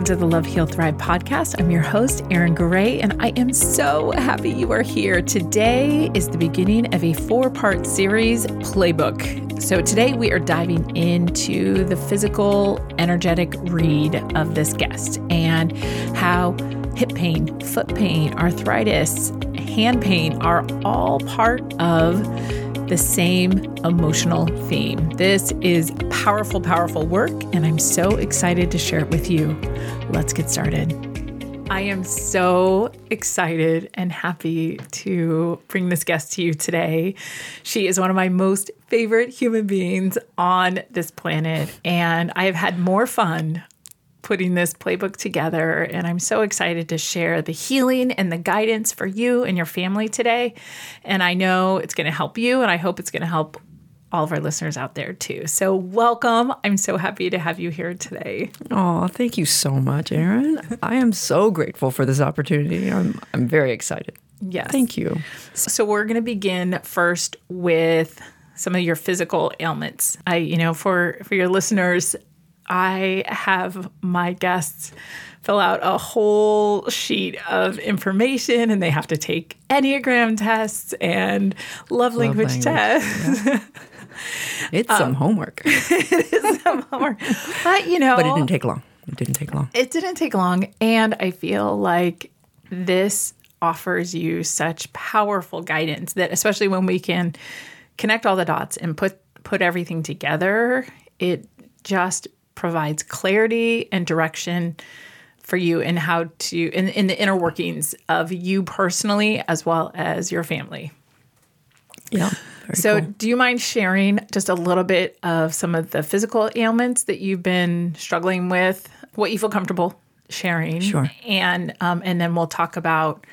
welcome to the Love Heal Thrive podcast. I'm your host, Erin Gray, and I am so happy you are here. Today is the beginning of a four part series playbook. So, today we are diving into the physical, energetic read of this guest and how hip pain, foot pain, arthritis, hand pain are all part of the same emotional theme. This is powerful, powerful work, and I'm so excited to share it with you. Let's get started. I am so excited and happy to bring this guest to you today. She is one of my most favorite human beings on this planet, and I have had more fun putting this playbook together. And I'm so excited to share the healing and the guidance for you and your family today. And I know it's going to help you, and I hope it's going to help all of our listeners out there too. So, welcome. I'm so happy to have you here today. Oh, thank you so much, Erin. I am so grateful for this opportunity. I'm I'm very excited. Yes. Thank you. So, we're going to begin first with some of your physical ailments. I, you know, for for your listeners, I have my guests fill out a whole sheet of information and they have to take Enneagram tests and love, love language, language, tests. Yeah. It's um, some homework. it is some homework. But, you know. But it didn't take long. It didn't take long. It didn't take long. And I feel like this offers you such powerful guidance that, especially when we can connect all the dots and put put everything together, it just provides clarity and direction for you in how to in, in the inner workings of you personally as well as your family. Yeah. So, cool. do you mind sharing just a little bit of some of the physical ailments that you've been struggling with? What you feel comfortable sharing? Sure. And um, and then we'll talk about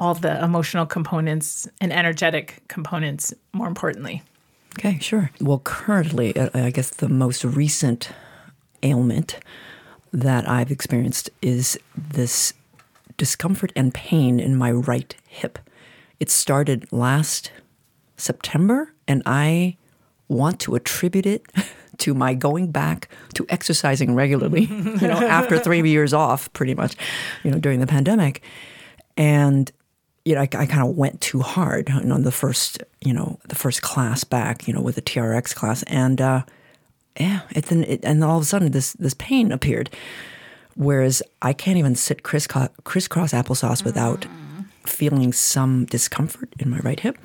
all the emotional components and energetic components. More importantly. Okay, sure. Well, currently, uh, I guess the most recent ailment that I've experienced is this discomfort and pain in my right hip. It started last September, and I want to attribute it to my going back to exercising regularly, you know, after three years off, pretty much, you know, during the pandemic. And, you know, I, I kind of went too hard you know, on the first, you know, the first class back, you know, with the TRX class. And, uh, yeah, it, then it, and all of a sudden this this pain appeared. Whereas I can't even sit crisscross, crisscross applesauce without mm. feeling some discomfort in my right hip.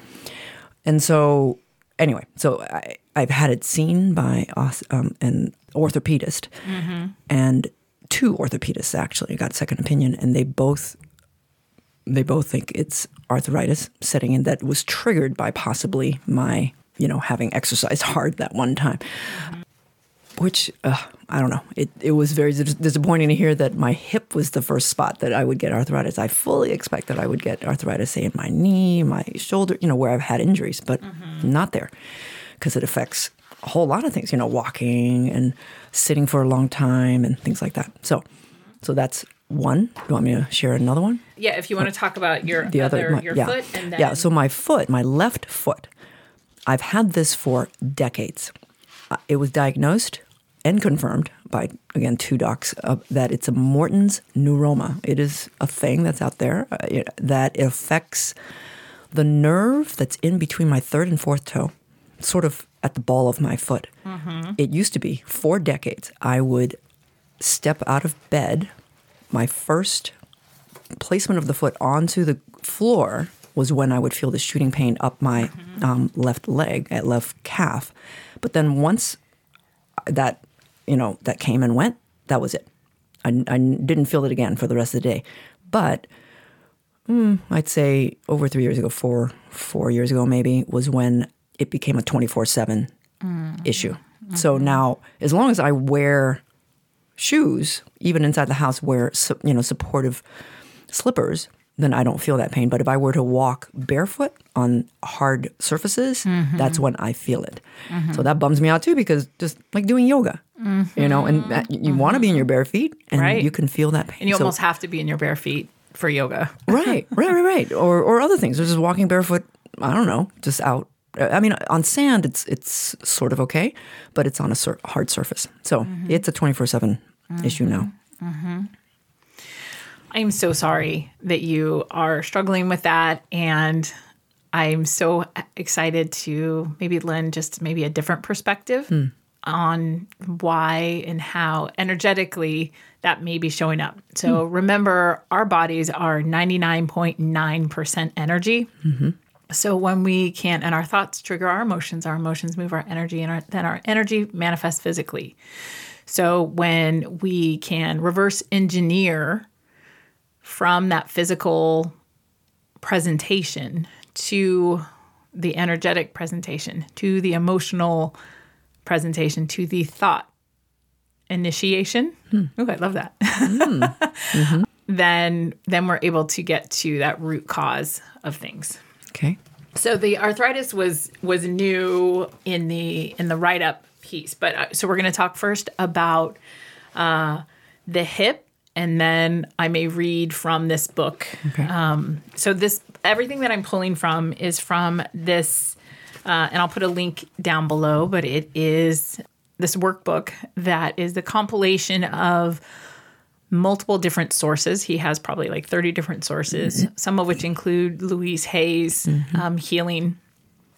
And so, anyway, so I, I've had it seen by um, an orthopedist mm-hmm. and two orthopedists actually got second opinion, and they both they both think it's arthritis setting in that was triggered by possibly my you know having exercised hard that one time. Mm-hmm which uh, I don't know. It it was very disappointing to hear that my hip was the first spot that I would get arthritis. I fully expect that I would get arthritis, say in my knee, my shoulder, you know, where I've had injuries, but mm-hmm. not there because it affects a whole lot of things. You know, walking and sitting for a long time and things like that. So, so that's one. Do you want me to share another one? Yeah, if you want to talk about your the other, other my, your yeah. foot and then yeah. So my foot, my left foot, I've had this for decades. Uh, it was diagnosed and confirmed by again two docs uh, that it's a Morton's neuroma. It is a thing that's out there uh, that affects the nerve that's in between my third and fourth toe, sort of at the ball of my foot. Mm-hmm. It used to be for decades. I would step out of bed. My first placement of the foot onto the floor was when I would feel the shooting pain up my mm-hmm. um, left leg, at left calf. But then once that you know, that came and went. That was it. I, I didn't feel it again for the rest of the day. But mm, I'd say over three years ago, four four years ago maybe, was when it became a twenty four seven mm. issue. Mm-hmm. So now, as long as I wear shoes, even inside the house, wear you know supportive slippers, then I don't feel that pain. But if I were to walk barefoot on hard surfaces, mm-hmm. that's when I feel it. Mm-hmm. So that bums me out too because just like doing yoga, mm-hmm. you know, and that, you want to be in your bare feet and right. you can feel that pain. And you so, almost have to be in your bare feet for yoga. right, right, right, right. Or, or other things. Or just walking barefoot, I don't know, just out. I mean, on sand, it's it's sort of okay, but it's on a sur- hard surface. So mm-hmm. it's a 24 7 issue now. I'm so sorry that you are struggling with that. And I'm so excited to maybe lend just maybe a different perspective on why and how energetically that may be showing up. So hmm. remember, our bodies are 99.9% energy. Mm-hmm. So when we can't, and our thoughts trigger our emotions, our emotions move our energy, and our, then our energy manifests physically. So when we can reverse engineer from that physical presentation to the energetic presentation, to the emotional presentation, to the thought initiation. Ooh, I love that. Then then we're able to get to that root cause of things. Okay. So the arthritis was was new in the in the write up piece, but uh, so we're going to talk first about uh, the hip, and then I may read from this book. Okay. Um, so this everything that I'm pulling from is from this, uh, and I'll put a link down below. But it is this workbook that is the compilation of multiple different sources. He has probably like 30 different sources, some of which include Louise Hay's um, healing.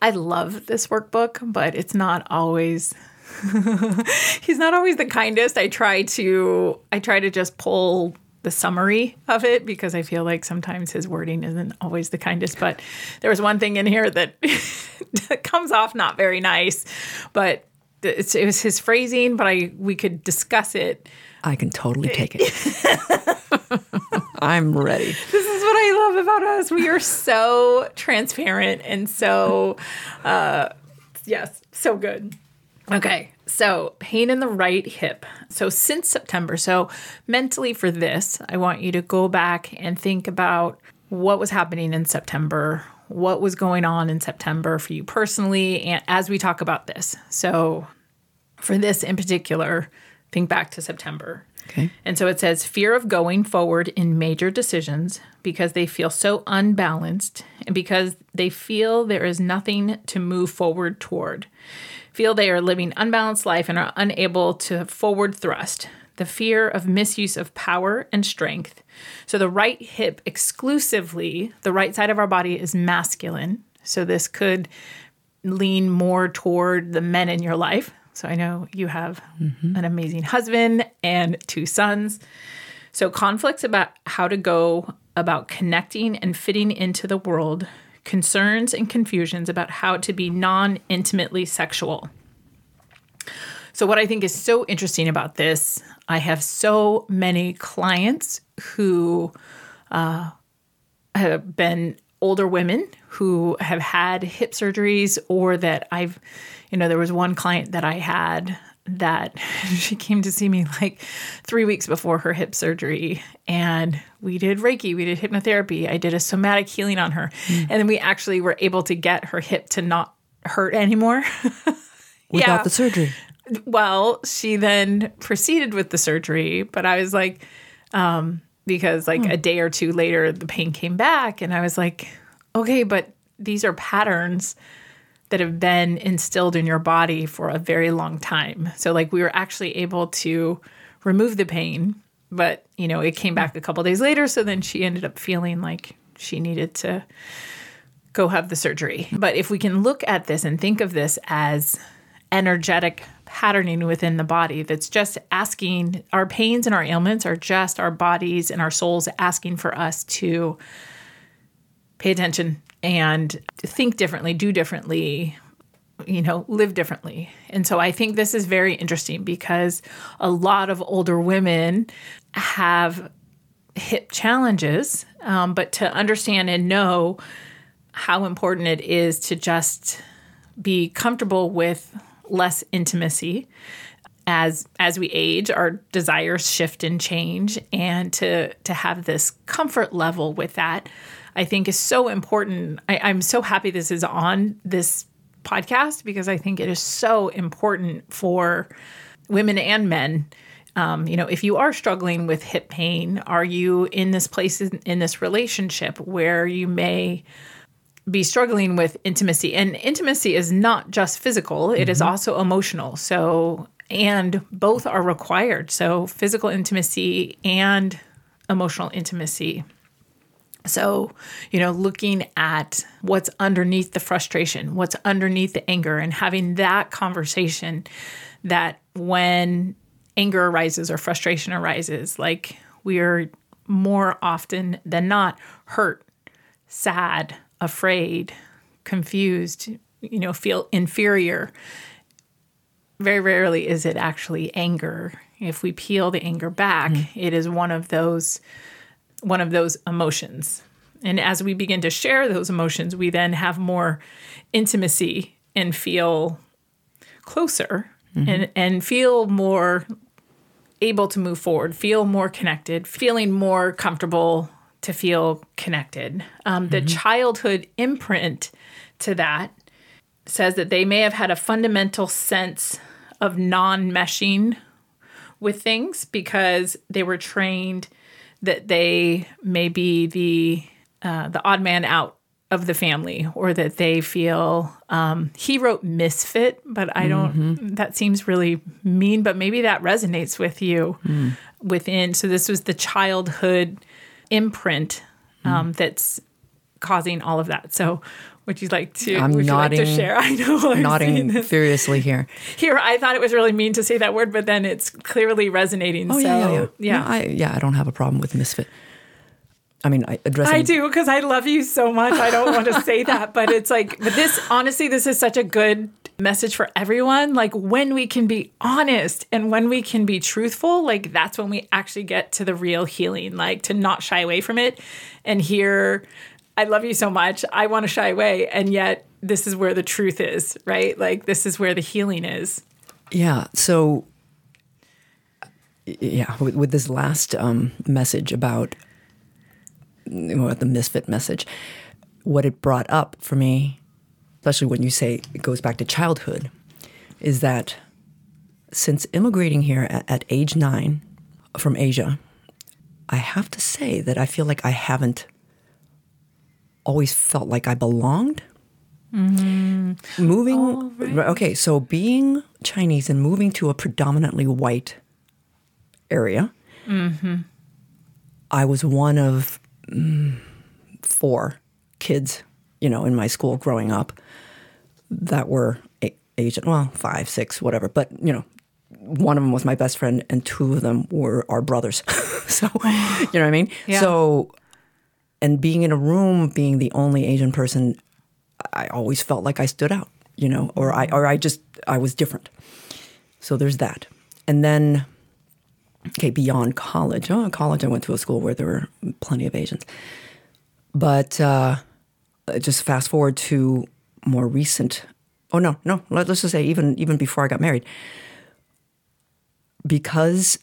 I love this workbook, but it's not always. he's not always the kindest. I try to I try to just pull the summary of it because I feel like sometimes his wording isn't always the kindest. But there was one thing in here that comes off not very nice, but it's, it was his phrasing. But I we could discuss it I can totally take it. I'm ready. This is what I love about us. We are so transparent and so, uh, yes, so good. Okay, so pain in the right hip. So since September, so mentally for this, I want you to go back and think about what was happening in September, what was going on in September for you personally, and as we talk about this. So for this in particular, think back to September. Okay. And so it says fear of going forward in major decisions because they feel so unbalanced and because they feel there is nothing to move forward toward. Feel they are living unbalanced life and are unable to forward thrust. The fear of misuse of power and strength. So the right hip exclusively, the right side of our body is masculine. So this could lean more toward the men in your life. So I know you have mm-hmm. an amazing husband and two sons. So conflicts about how to go about connecting and fitting into the world, concerns and confusions about how to be non intimately sexual. So, what I think is so interesting about this, I have so many clients who uh, have been older women who have had hip surgeries, or that I've, you know, there was one client that I had that she came to see me like three weeks before her hip surgery and we did reiki we did hypnotherapy i did a somatic healing on her and then we actually were able to get her hip to not hurt anymore. Without the surgery. well, she then proceeded with the surgery, but I was like, um, because like a day or two later, the pain came back, and I was like, okay, but these are patterns that have been instilled in your body for a very long time. So, like, we were actually able to remove the pain, but you know, it came back a couple days later. So then she ended up feeling like she needed to go have the surgery. But if we can look at this and think of this as energetic patterning within the body that's just asking our pains and our ailments are just our bodies and our souls asking for us to pay attention and think differently, do differently, you know, live differently. And so I think this is very interesting because a lot of older women have hip challenges, um, but to understand and know how important it is to just be comfortable with less intimacy as as we age our desires shift and change and to to have this comfort level with that i think is so important. I, i'm so happy this is on this podcast because i think it is so important for women and men. Um, you know if you are struggling with hip pain are you in this place in, in this relationship where you may be struggling with intimacy? And intimacy is not just physical it is also emotional. So and both are required. So, physical intimacy and emotional intimacy. So, you know, looking at what's underneath the frustration, what's underneath the anger, and having that conversation that when anger arises or frustration arises, like we are more often than not hurt, sad, afraid, confused, you know, feel inferior. Very rarely is it actually anger. If we peel the anger back, mm. it is one of those one of those emotions. And as we begin to share those emotions, we then have more intimacy and feel closer mm-hmm. and, and feel more able to move forward, feel more connected, feeling more comfortable to feel connected. Um, mm-hmm. The childhood imprint to that says that they may have had a fundamental sense of non meshing with things because they were trained that they may be the uh, the odd man out of the family or that they feel um, he wrote misfit but i don't mm-hmm. that seems really mean but maybe that resonates with you mm. within so this was the childhood imprint um, mm. that's causing all of that so would you like to? I'm would nodding, you like to share? I know. I'm nodding furiously here. Here, I thought it was really mean to say that word, but then it's clearly resonating. Oh so, yeah, yeah, yeah. Yeah, no, I, yeah. I don't have a problem with misfit. I mean, I addressing. I do because I love you so much. I don't want to say that, but it's like, but this honestly, this is such a good message for everyone. Like when we can be honest and when we can be truthful, like that's when we actually get to the real healing. Like to not shy away from it and hear I love you so much. I want to shy away. And yet, this is where the truth is, right? Like, this is where the healing is. Yeah. So, yeah, with, with this last um, message about the misfit message, what it brought up for me, especially when you say it goes back to childhood, is that since immigrating here at, at age nine from Asia, I have to say that I feel like I haven't always felt like I belonged. Mm-hmm. Moving, oh, right. okay, so being Chinese and moving to a predominantly white area, mm-hmm. I was one of mm, four kids, you know, in my school growing up that were Asian. Well, five, six, whatever. But you know, one of them was my best friend, and two of them were our brothers. so, you know what I mean? Yeah. So and being in a room, being the only Asian person, I always felt like I stood out, you know, or I or I just I was different. So there's that, and then okay, beyond college. Oh, college, I went to a school where there were plenty of Asians, but uh, just fast forward to more recent. Oh no, no. Let's just say even even before I got married, because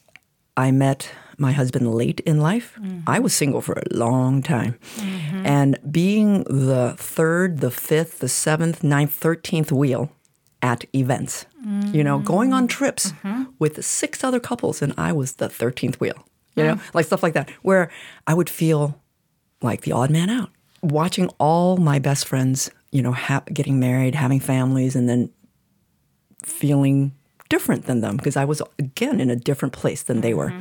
I met my husband late in life. Mm-hmm. I was single for a long time. Mm-hmm. And being the third, the fifth, the seventh, ninth, thirteenth wheel at events, mm-hmm. you know, going on trips mm-hmm. with six other couples, and I was the 13th wheel, you know, like stuff like that, where I would feel like the odd man out. Watching all my best friends, you know, ha- getting married, having families, and then feeling different than them because I was again in a different place than they were.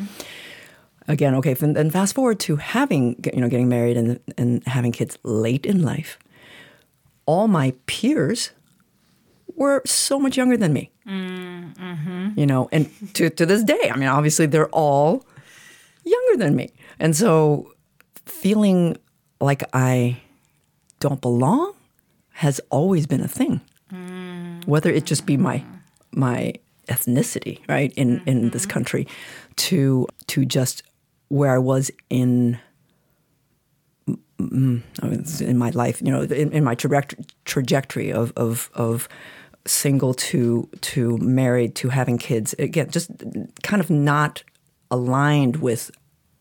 Mm-hmm again, okay, and fast forward to having, you know, getting married and, and having kids late in life. All my peers were so much younger than me. Mm-hmm. You know, and to, to this day, I mean, obviously they're all younger than me. And so feeling like I don't belong has always been a thing. Mm-hmm. Whether it just be my my ethnicity, right, in, mm-hmm. in this mm-hmm. country, to to just where I was in in my life, you know, in, in my trajectory of, of, of single to to married to having kids. Again, just kind of not aligned with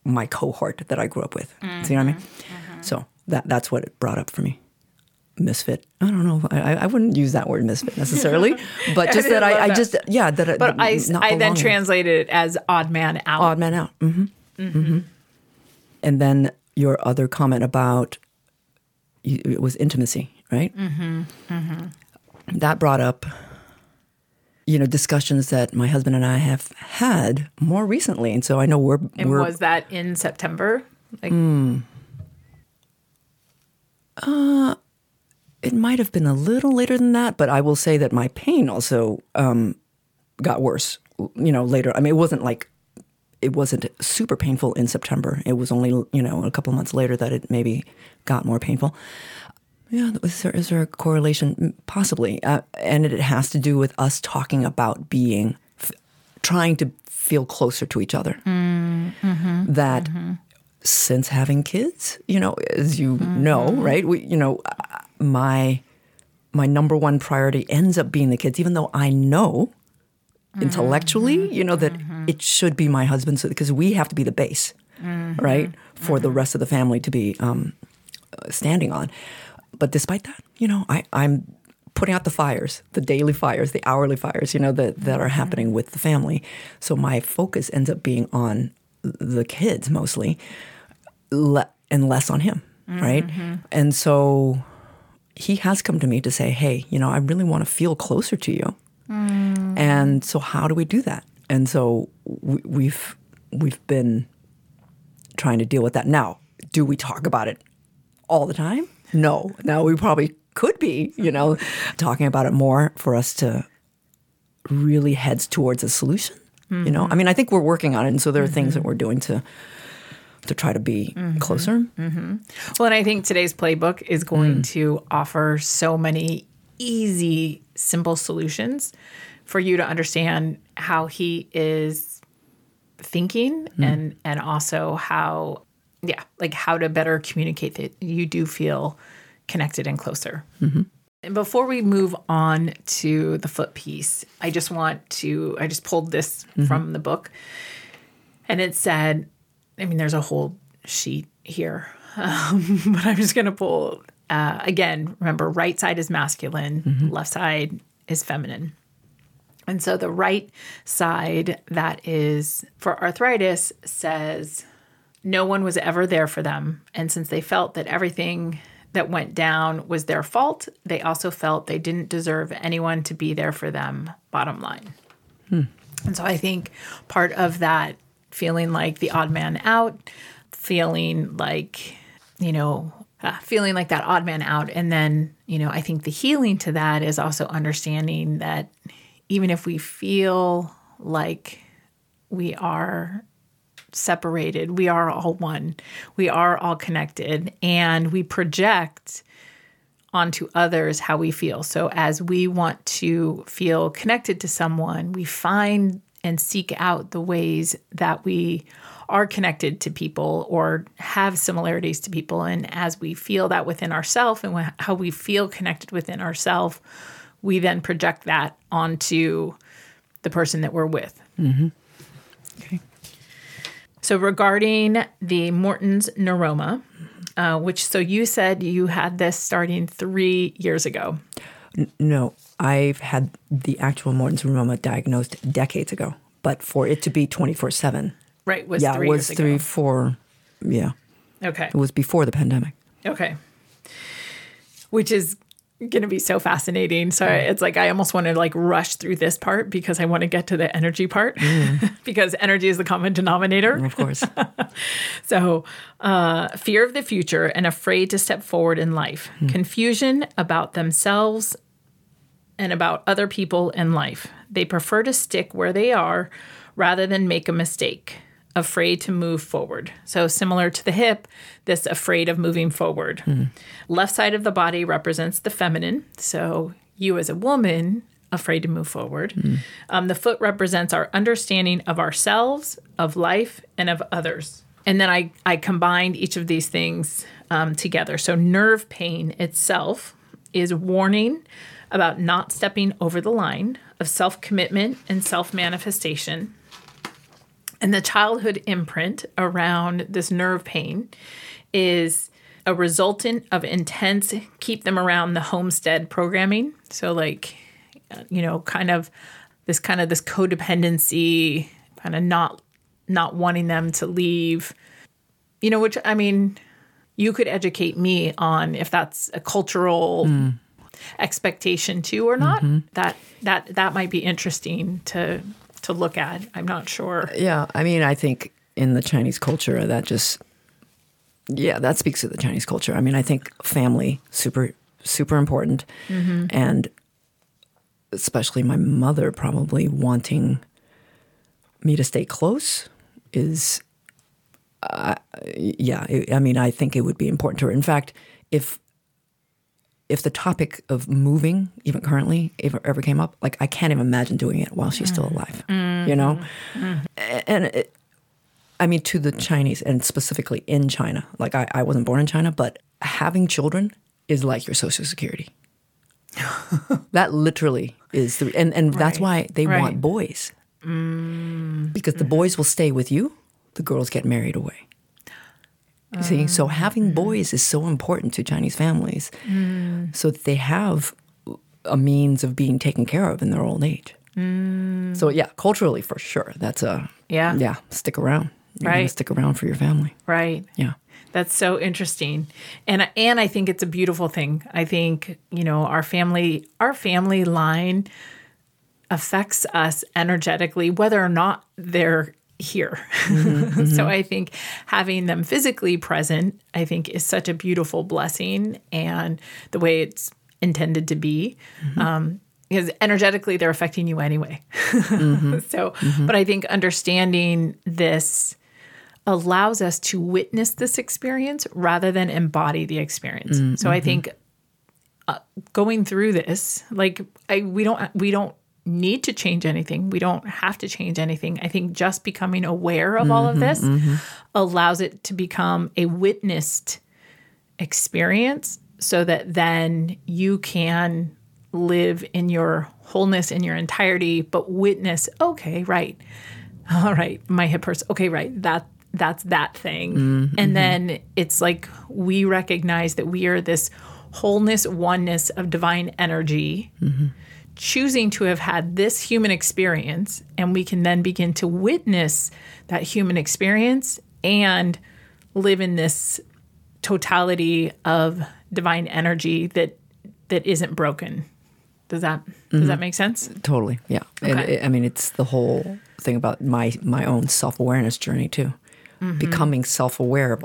my cohort that I grew up with. Mm-hmm. See what I mean? Mm-hmm. So that that's what it brought up for me. Misfit. I don't know. I, I wouldn't use that word misfit necessarily, but just that I, that. I, just yeah that. But I I then translated it as odd man out. Odd man out. Mm-hmm. Mm-hmm. Mm-hmm. And then your other comment about it was intimacy, right? Mm-hmm. Mm-hmm. That brought up you know, discussions that my husband and I have had more recently. And so I know we're, And we're was that in September? Like, mm it might have been a little later than that, but I will say that my pain also um, got worse, you know, later. I mean, it wasn't like, it wasn't super painful in September. It was only, you know, a couple months later that it maybe got more painful. Yeah, is there, is there a correlation? Mm, Possibly. Uh, and it has to do with us talking about being, f- trying to feel closer to each other. That since having kids, you know, as you know, right? We, you know, uh, my my number one priority ends up being the kids, even though I know intellectually, mm-hmm. you know, that mm-hmm. it should be my husband, so because we have to be the base, mm-hmm. right, for the rest of the family to be um, standing on. But despite that, you know, I, I'm putting out the fires, the daily fires, the hourly fires, you know, that that are happening with the family. So my focus ends up being on the kids mostly, le- and less on him, right? And so he has come to me to say, "Hey, you know, I really want to feel closer to you." Mm. And so, how do we do that? And so we, we've we've been trying to deal with that. Now, do we talk about it all the time? No. Now we probably could be, you know, talking about it more for us to really heads towards a solution. You know, mm-hmm. I mean, I think we're working on it, and so there are things that mm-hmm. we're doing to to try to be mm-hmm. closer. Well, and I think today's playbook is going mm. to offer so many easy, simple solutions for you to understand how he is thinking and and also how yeah, like how to better communicate that you do feel connected and closer. And before we move on to the foot piece, I just want to I just pulled this from the book and it said I mean, there's a whole sheet here, um, but I'm just going to pull uh, again. Remember, right side is masculine, left side is feminine. And so the right side that is for arthritis says no one was ever there for them. And since they felt that everything that went down was their fault, they also felt they didn't deserve anyone to be there for them, bottom line. And so I think part of that feeling like the odd man out, feeling like, you know, uh, feeling like that odd man out. And then, you know, I think the healing to that is also understanding that even if we feel like we are separated, we are all one, we are all connected, and we project onto others how we feel. So as we want to feel connected to someone, we find and seek out the ways that we are connected to people or have similarities to people and as we feel that within ourselves and how we feel connected within ourselves, we then project that onto the person that we're with. Okay. So regarding the Morton's neuroma, uh, which so you said you had this starting three years ago. No, I've had the actual Morton's neuroma diagnosed decades ago, but for it to be 24 7, Right, was yeah, three it was three, ago. four, yeah, Okay, it was before the pandemic. okay. Which is going to be so fascinating. So mm. it's like I almost want to like rush through this part because I want to get to the energy part mm. because energy is the common denominator. Of course. So, uh, fear of the future and afraid to step forward in life, hmm. confusion about themselves and about other people in life. They prefer to stick where they are rather than make a mistake, afraid to move forward. So, similar to the hip, this afraid of moving forward. Left side of the body represents the feminine. So, you as a woman, afraid to move forward. Um, the foot represents our understanding of ourselves, of life, and of others. And then I, I combined each of these things um, together. So, nerve pain itself is warning about not stepping over the line of self commitment and self manifestation. And the childhood imprint around this nerve pain is a resultant of intense keep them around the homestead programming. So, like, uh, you know, kind of this kind of this codependency, kind of not not wanting them to leave. You know, which I mean, you could educate me on if that's a cultural expectation too or not. That that that might be interesting to to look at. I'm not sure. Yeah, I mean, I think in the Chinese culture, that just yeah, that speaks to the Chinese culture. I mean, I think family super super important, and especially my mother probably wanting me to stay close is uh, yeah. I mean, I think it would be important to her. In fact, if if the topic of moving, even currently, ever, ever came up, like I can't even imagine doing it while she's still alive. You know, A- and it, I mean, to the Chinese and specifically in China. Like I, I wasn't born in China, but having children is like your social security. that literally is the, and and that's why they right. want boys mm. because the boys will stay with you, the girls get married away. You see, so ah, having boys is so important to Chinese families, mm. so that they have a means of being taken care of in their old age. Mm. So yeah, culturally for sure, that's a Yeah. yeah. Stick around, You're Right. Stick around for your family. Right. Yeah, That's so interesting. And and I think it's a beautiful thing. I think, you know, our family our family line affects us energetically whether or not they're here. Mm-hmm, so mm-hmm. I think having them physically present, I think is such a beautiful blessing and the way it's intended to be. Mm-hmm. Um because energetically they're affecting you anyway. so, but I think understanding this allows us to witness this experience rather than embody the experience. Mm, so I think uh, going through this, like I, we don't we don't need to change anything. We don't have to change anything. I think just becoming aware of all of mm-hmm, this mm-hmm. allows it to become a witnessed experience so that then you can live in your wholeness in your entirety but witness okay right all right my hip hurts. Okay right that that's that thing. Mm, and mm-hmm. then it's like we recognize that we are this wholeness oneness of divine energy choosing to have had this human experience and we can then begin to witness that human experience and live in this totality of divine energy that that isn't broken does that does that make sense totally. Yeah, and Okay. it- I mean, it's the whole thing about my my own self awareness journey too, Mm-hmm. becoming self aware of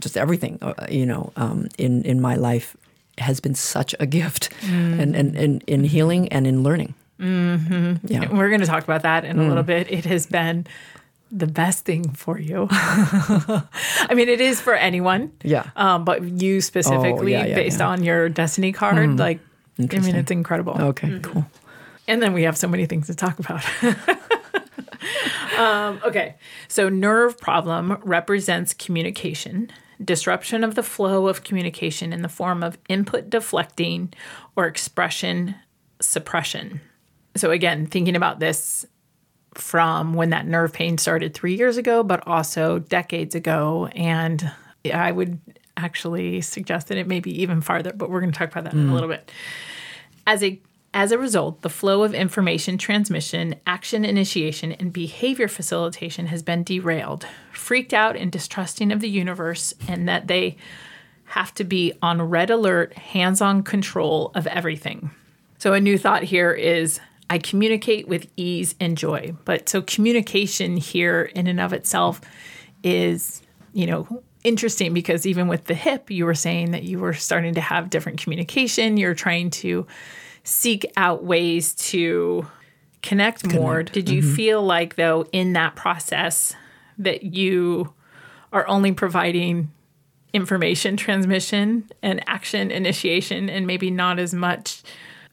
just everything. uh, You know, um, in in my life has been such a gift, Mm. and and and in healing and in learning. Mm-hmm. Yeah, we're going to talk about that in a little bit it has been the best thing for you i mean it is for anyone yeah. um, but you specifically Oh, yeah, yeah, based yeah. on your destiny card like i mean it's incredible Okay, cool. And then we have so many things to talk about. um, okay. So, nerve problem represents communication, disruption of the flow of communication in the form of input deflecting or expression suppression. So, again, thinking about this from when that nerve pain started three years ago, but also decades ago. And I would actually suggest that it may be even farther, but we're going to talk about that in a mm. little bit. As a as a result, the flow of information transmission, action initiation, and behavior facilitation has been derailed, freaked out and distrusting of the universe, and that they have to be on red alert, hands on control of everything. So, a new thought here is I communicate with ease and joy. But so, communication here in and of itself is, you know, interesting because even with the hip, you were saying that you were starting to have different communication. You're trying to seek out ways to connect more. Did you mm-hmm. feel like, though, in that process, that you are only providing information transmission and action initiation and maybe not as much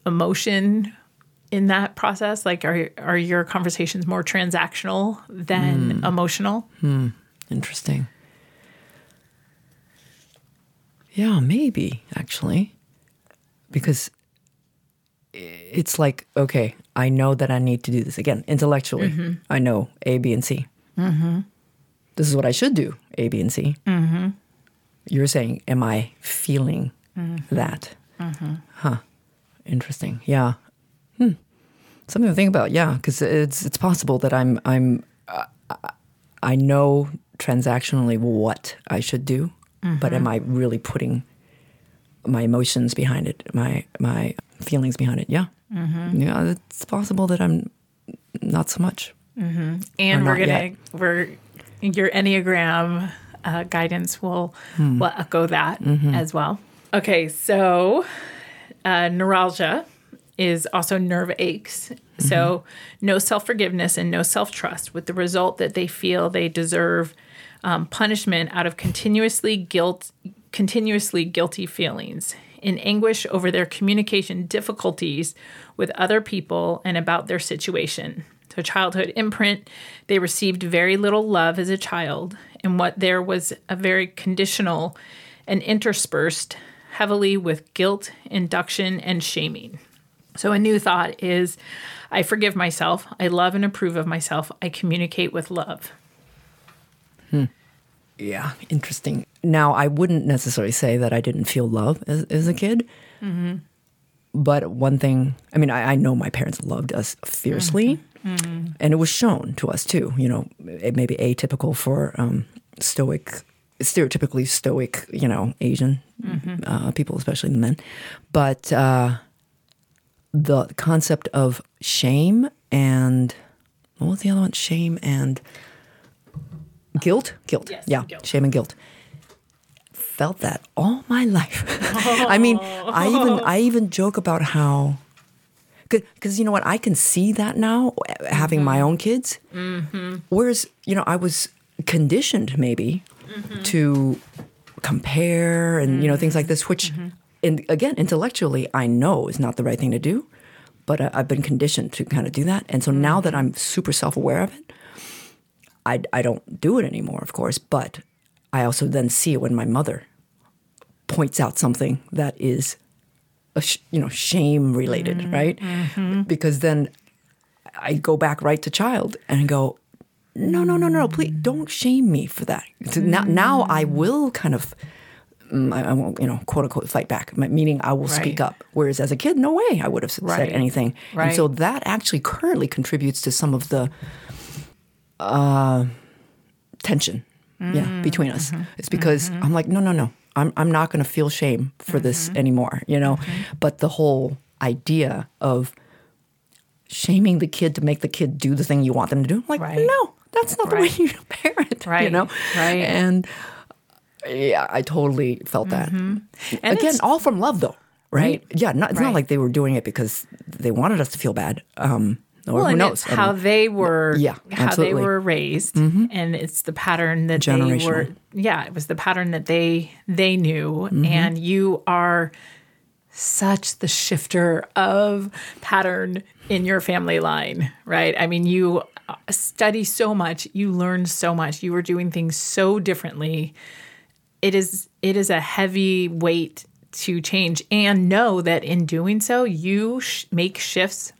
emotion in that process? Like are are your conversations more transactional than hmm. emotional? Hmm. Interesting. Yeah, maybe actually, because it's like okay, I know that I need to do this again intellectually. Mm-hmm. I know A, B, and C. Mm-hmm. This is what I should do. A, B, and C. Mm-hmm. You're saying, am I feeling that? Huh. Interesting. Yeah. Hmm. Something to think about. Yeah, because it's it's possible that I'm I'm uh, I know transactionally what I should do, but am I really putting my emotions behind it, my my feelings behind it. Yeah, Mm-hmm. yeah, it's possible that I'm not so much. and we're gonna yet. we're your enneagram uh, guidance will Hmm. will echo that Mm-hmm. as well okay so uh, neuralgia is also nerve aches so Mm-hmm. no self-forgiveness and no self-trust with the result that they feel they deserve um, punishment out of continuously guilt continuously guilty feelings in anguish over their communication difficulties with other people and about their situation. So childhood imprint they received very little love as a child and what there was a very conditional and interspersed heavily with guilt induction and shaming. So a new thought is i forgive myself i love and approve of myself i communicate with love hmm. Yeah, interesting. Now, I wouldn't necessarily say that I didn't feel love as, as a kid. But one thing, I mean, I, I know my parents loved us fiercely, and it was shown to us too. You know, it may be atypical for um, stoic, stereotypically stoic, you know, Asian uh, people, especially the men. But uh, the concept of shame and what was the other one? Shame and guilt. Guilt. Yes, yeah, guilt. shame and guilt. Felt that all my life. I mean, I even I oh. even joke about how because you know what I can see that now having my mm-hmm. own kids. Mm-hmm. Whereas you know I was conditioned maybe mm-hmm. to compare and you know things like this, which and again intellectually I know is not the right thing to do, but I, I've been conditioned to kind of do that, and so now that I'm super self aware of it, I I don't do it anymore, of course, but I also then see it when my mother points out something that is a sh- you know shame related mm-hmm. right? Mm-hmm. Because then i go back right to child and go no no no no please mm. don't shame me for that. So now, now i mm. will kind of mm, I, I won't you know quote unquote fight back meaning i will speak up. Whereas as a kid no way i would have Right. said anything. And so that actually currently contributes to some of the uh, tension yeah mm. between us. Mm-hmm. It's because mm-hmm. i'm like no no no. I'm, I'm not going to feel shame for this mm-hmm. anymore you know? But the whole idea of shaming the kid to make the kid do the thing you want them to do I'm like Right. no that's not Right. the way you parent right. you know? Right. and yeah i totally felt that. And again all from love though right, Right. yeah not, it's Right. not like they were doing it because they wanted us to feel bad. Um or well, who and knows? It's how they were Yeah, how absolutely. Mm-hmm. they were raised. And it's the pattern that they were yeah it was the pattern that they they knew. Mm-hmm. and you are such the shifter of pattern in your family line right? I mean you uh, study so much you learn so much you were doing things so differently. It is it is a heavy weight to change. And know that in doing so you sh- make shifts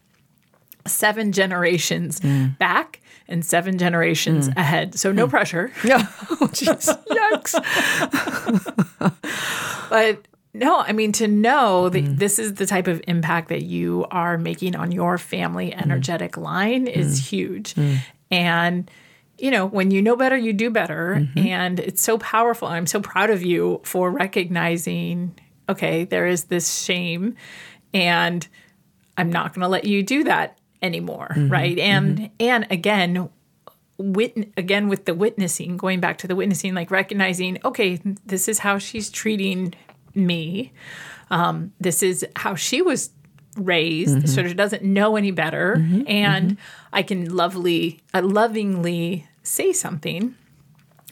seven generations hmm. back and seven generations hmm. ahead. So no hmm. pressure. Yeah. Oh jeez. Yikes. But no i mean to know that this is the type of impact that you are making on your family energetic line is huge. And you know when you know better you do better. Mm-hmm. And it's so powerful. I'm so proud of you for recognizing okay there is this shame. And i'm not going to let you do that anymore mm-hmm. right? And mm-hmm. and again wit- again with the witnessing going back to the witnessing like recognizing okay this is how she's treating me. Um, this is how she was raised. Mm-hmm. So she doesn't know any better. And i can lovely uh, lovingly say something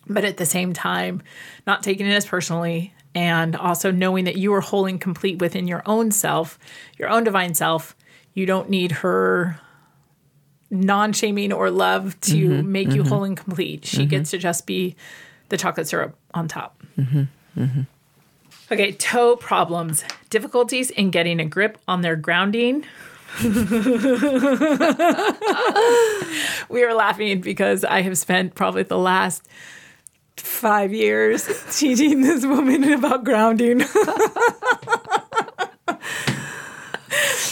but at the same time not taking it as personally and also knowing that you are whole and complete within your own self your own divine self you don't need her non-shaming or love to mm-hmm. make you mm-hmm. whole and complete. She mm-hmm. gets to just be the chocolate syrup on top. Okay toe problems. Difficulties in getting a grip on their grounding. We are laughing because i have spent probably the last five years teaching this woman about grounding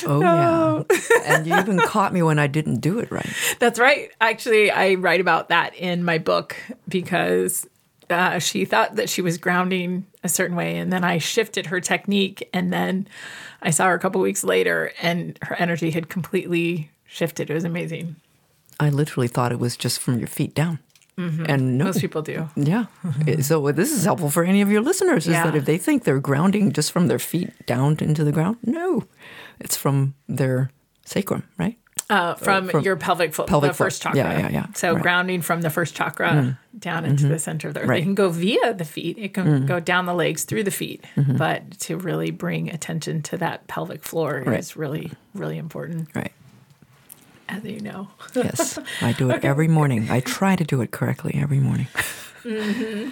oh yeah and you even caught me when i didn't do it right That's right. Actually, I write about that in my book because uh, she thought that she was grounding a certain way, and then I shifted her technique, and then I saw her a couple weeks later, and her energy had completely shifted. It was amazing. I literally thought it was just from your feet down. Mm-hmm. And no, Most people do. yeah. Eh, so uh, this is helpful for any of your listeners is that if they think they're grounding just from their feet down into the ground, no, it's from their sacrum, right? Uh, uh from, from your pelvic floor, pelvic the first floor. chakra. Yeah, yeah, yeah. So Right. grounding from the first chakra mm-hmm. down into mm-hmm. the center of the earth. Right. It can go via the feet. It can mm. go down the legs through the feet. But to really bring attention to that pelvic floor Right. is really, really important, Right. As you know. Yes, I do it every morning. I try to do it correctly every morning. Mm-hmm.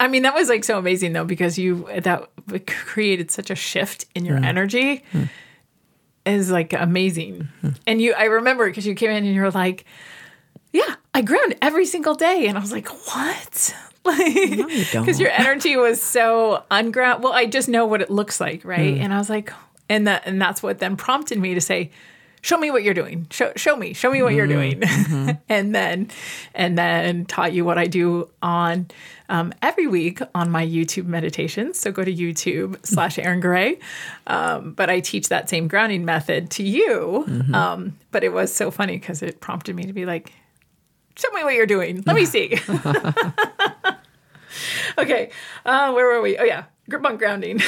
I mean, that was like so amazing though, because you that created such a shift in your mm. energy. Mm. Is like amazing, mm. and you. I remember because you came in and you were like, "Yeah, I ground every single day," and I was like, "What?" Like, you don't. because your energy was so unground. Well, I just know what it looks like, right? Hmm. And I was like, and that, and that's what then prompted me to say, show me what you're doing. Show, show me, show me what you're doing. Mm-hmm. and then, and then taught you what I do on um, every week on my YouTube meditations. So go to YouTube slash Aaron Gray. Um, but I teach that same grounding method to you. Mm-hmm. Um, but it was so funny because it prompted me to be like, show me what you're doing. Let me see. okay. Uh, where were we? Oh, yeah. Grip on grounding.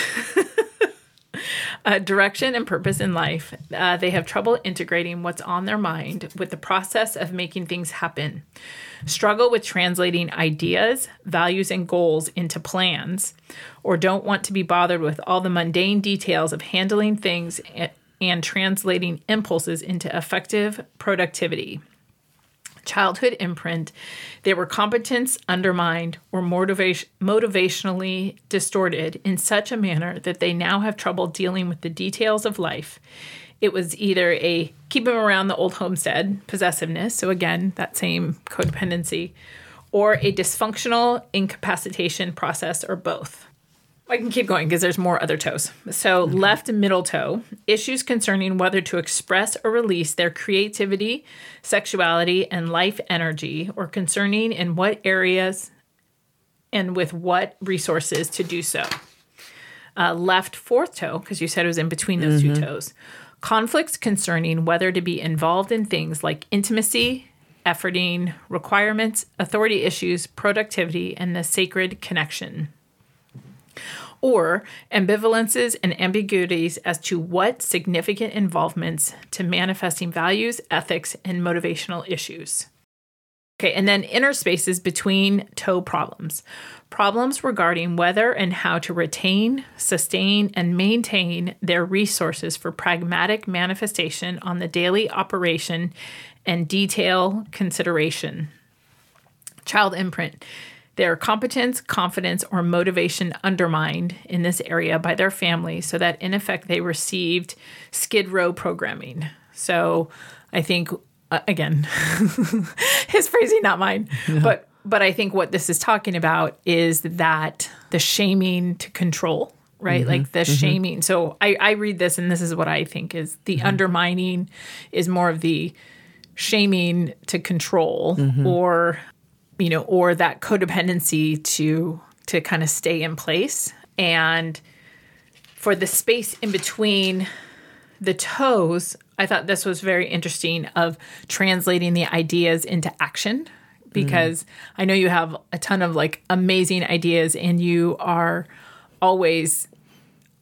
Uh, direction and purpose in life. Uh, they have trouble integrating what's on their mind with the process of making things happen. Struggle with translating ideas, values, and goals into plans, or don't want to be bothered with all the mundane details of handling things and, and translating impulses into effective productivity childhood imprint, they were competence undermined or motivation, motivationally distorted in such a manner that they now have trouble dealing with the details of life. It was either a keep them around the old homestead possessiveness, so again, that same codependency, or a dysfunctional incapacitation process, or both. I can keep going because there's more other toes. So, left middle toe, issues concerning whether to express or release their creativity, sexuality, and life energy, or concerning in what areas and with what resources to do so. Uh, left fourth toe, because you said it was in between those two toes, conflicts concerning whether to be involved in things like intimacy, efforting, requirements, authority issues, productivity, and the sacred connection or ambivalences and ambiguities as to what significant involvements to manifesting values, ethics, and motivational issues. Okay, and then inner spaces between toe problems. Problems regarding whether and how to retain, sustain, and maintain their resources for pragmatic manifestation on the daily operation and detail consideration. Child imprint. Their competence, confidence, or motivation undermined in this area by their family, so that in effect they received skid row programming. So I think, uh, again, his phrasing, not mine, but but I think what this is talking about is that the shaming to control, right? Mm-hmm. Like the mm-hmm. shaming. So I, I read this, and this is what I think is the mm-hmm. undermining is more of the shaming to control or you know or that codependency to to kind of stay in place. And for the space in between the toes i thought this was very interesting of translating the ideas into action. Because i know you have a ton of like amazing ideas and you are always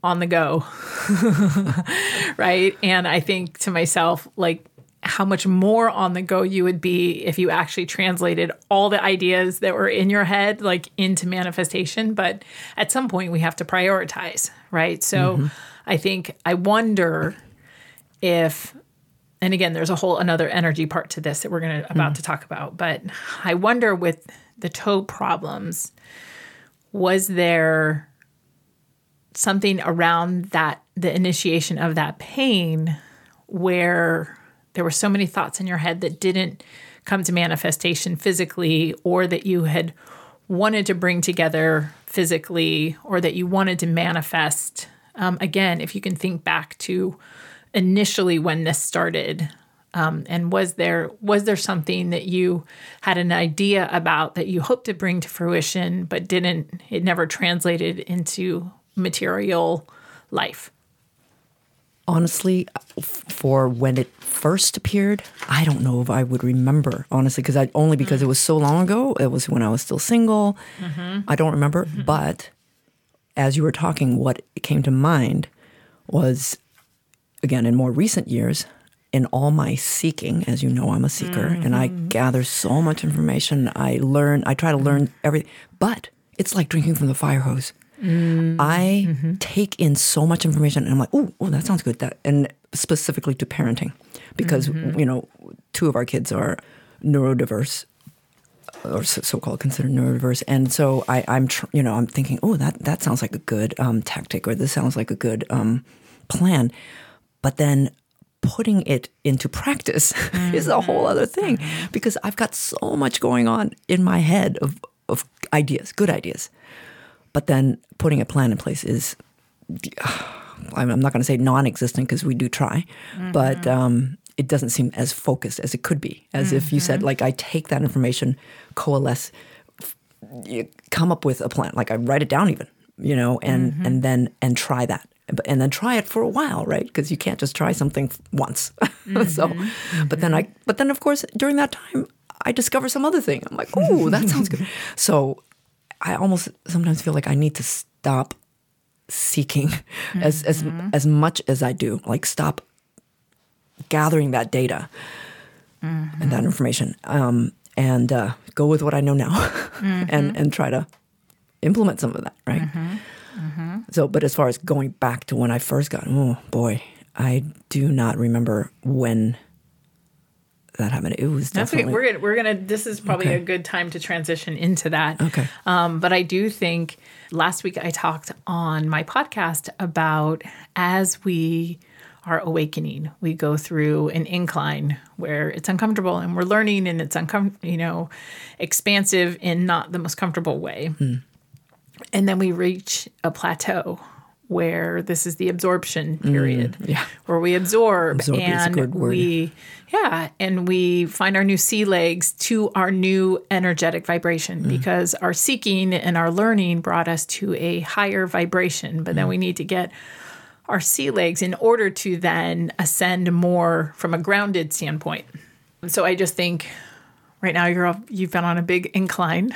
on the go. Right? And i think to myself like how much more on the go you would be if you actually translated all the ideas that were in your head like into manifestation. But at some point we have to prioritize right? So mm-hmm. i think i wonder if and again there's a whole another energy part to this that we're going to about mm-hmm. to talk about but i wonder with the toe problems was there something around that the initiation of that pain where there were so many thoughts in your head that didn't come to manifestation physically or that you had wanted to bring together physically or that you wanted to manifest um, again if you can think back to initially when this started Um, and was there was there something that you had an idea about that you hoped to bring to fruition, but didn't? It never translated into material life. Honestly, for when it first appeared, I don't know if I would remember honestly because I only mm. because it was so long ago. It was when I was still single. Mm-hmm. I don't remember, mm-hmm. but as you were talking, what came to mind was again in more recent years. In all my seeking, as you know, I'm a seeker, and I mm-hmm. gather so much information. I learn. I try to learn everything, but it's like drinking from the fire hose. I take in so much information and I'm like, oh, oh, that sounds good. That and specifically to parenting, because you know, two of our kids are neurodiverse or so- so-called considered neurodiverse, and so I, I'm, tr- you know, I'm thinking, oh, that that sounds like a good um, tactic, or this sounds like a good um, plan, but then putting it into practice is a whole other thing because I've got so much going on in my head of of ideas, good ideas, but then putting a plan in place is I'm I'm not going to say non-existent because we do try, mm-hmm. but um, it doesn't seem as focused as it could be. As if you said, mm-hmm. like, I take that information, coalesce, come up with a plan. Like I write it down, even you know, and mm-hmm. and then and try that, and then try it for a while, right? Because you can't just try something f- once. so, but then I, but then of course during that time, I discover some other thing. I'm like, oh, that sounds good. So I almost sometimes feel like I need to stop seeking as as mm-hmm. as much as I do. Like stop gathering that data and that mm-hmm. information, um, and uh, go with what I know now, and mm-hmm. and try to implement some of that. Right. So, but as far as going back to when I first got, oh boy, I do not remember when that happened. It was That's definitely We're gonna, we're gonna. This is probably Okay. a good time to transition into that. Okay. Um, but I do think last week I talked on my podcast about as we are awakening, we go through an incline where it's uncomfortable and we're learning, and it's uncom- you know, expansive in not the most comfortable way. And then we reach a plateau where this is the absorption period, yeah. where we absorb, Absorb is a and good word. we yeah, and we find our new sea legs to our new energetic vibration Mm. because our seeking and our learning brought us to a higher vibration, but then Mm. we need to get our sea legs in order to then ascend more from a grounded standpoint. So I just think right now you're you've been on a big incline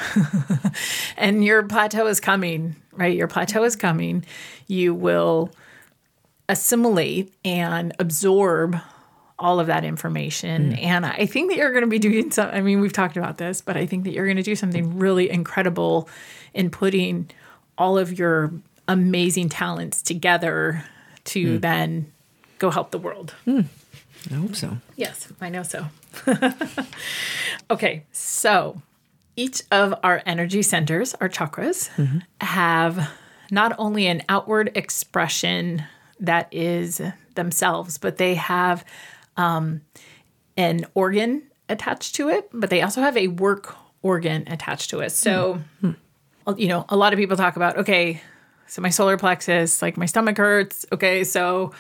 and your plateau is coming, right? Your plateau is coming. You will assimilate and absorb all of that information. Hmm. And I think that you're going to be doing some, I mean, we've talked about this, but I think that you're going to do something really incredible in putting all of your amazing talents together to hmm. then go help the world. Hmm. I hope so. Yes, I know so. okay, so each of our energy centers, our chakras, mm-hmm. have not only an outward expression that is themselves, but they have um, an organ attached to it, but they also have a work organ attached to it. So, hmm. Hmm. Uh, you know, a lot of people talk about, okay, so my solar plexus, like my stomach hurts. Okay, so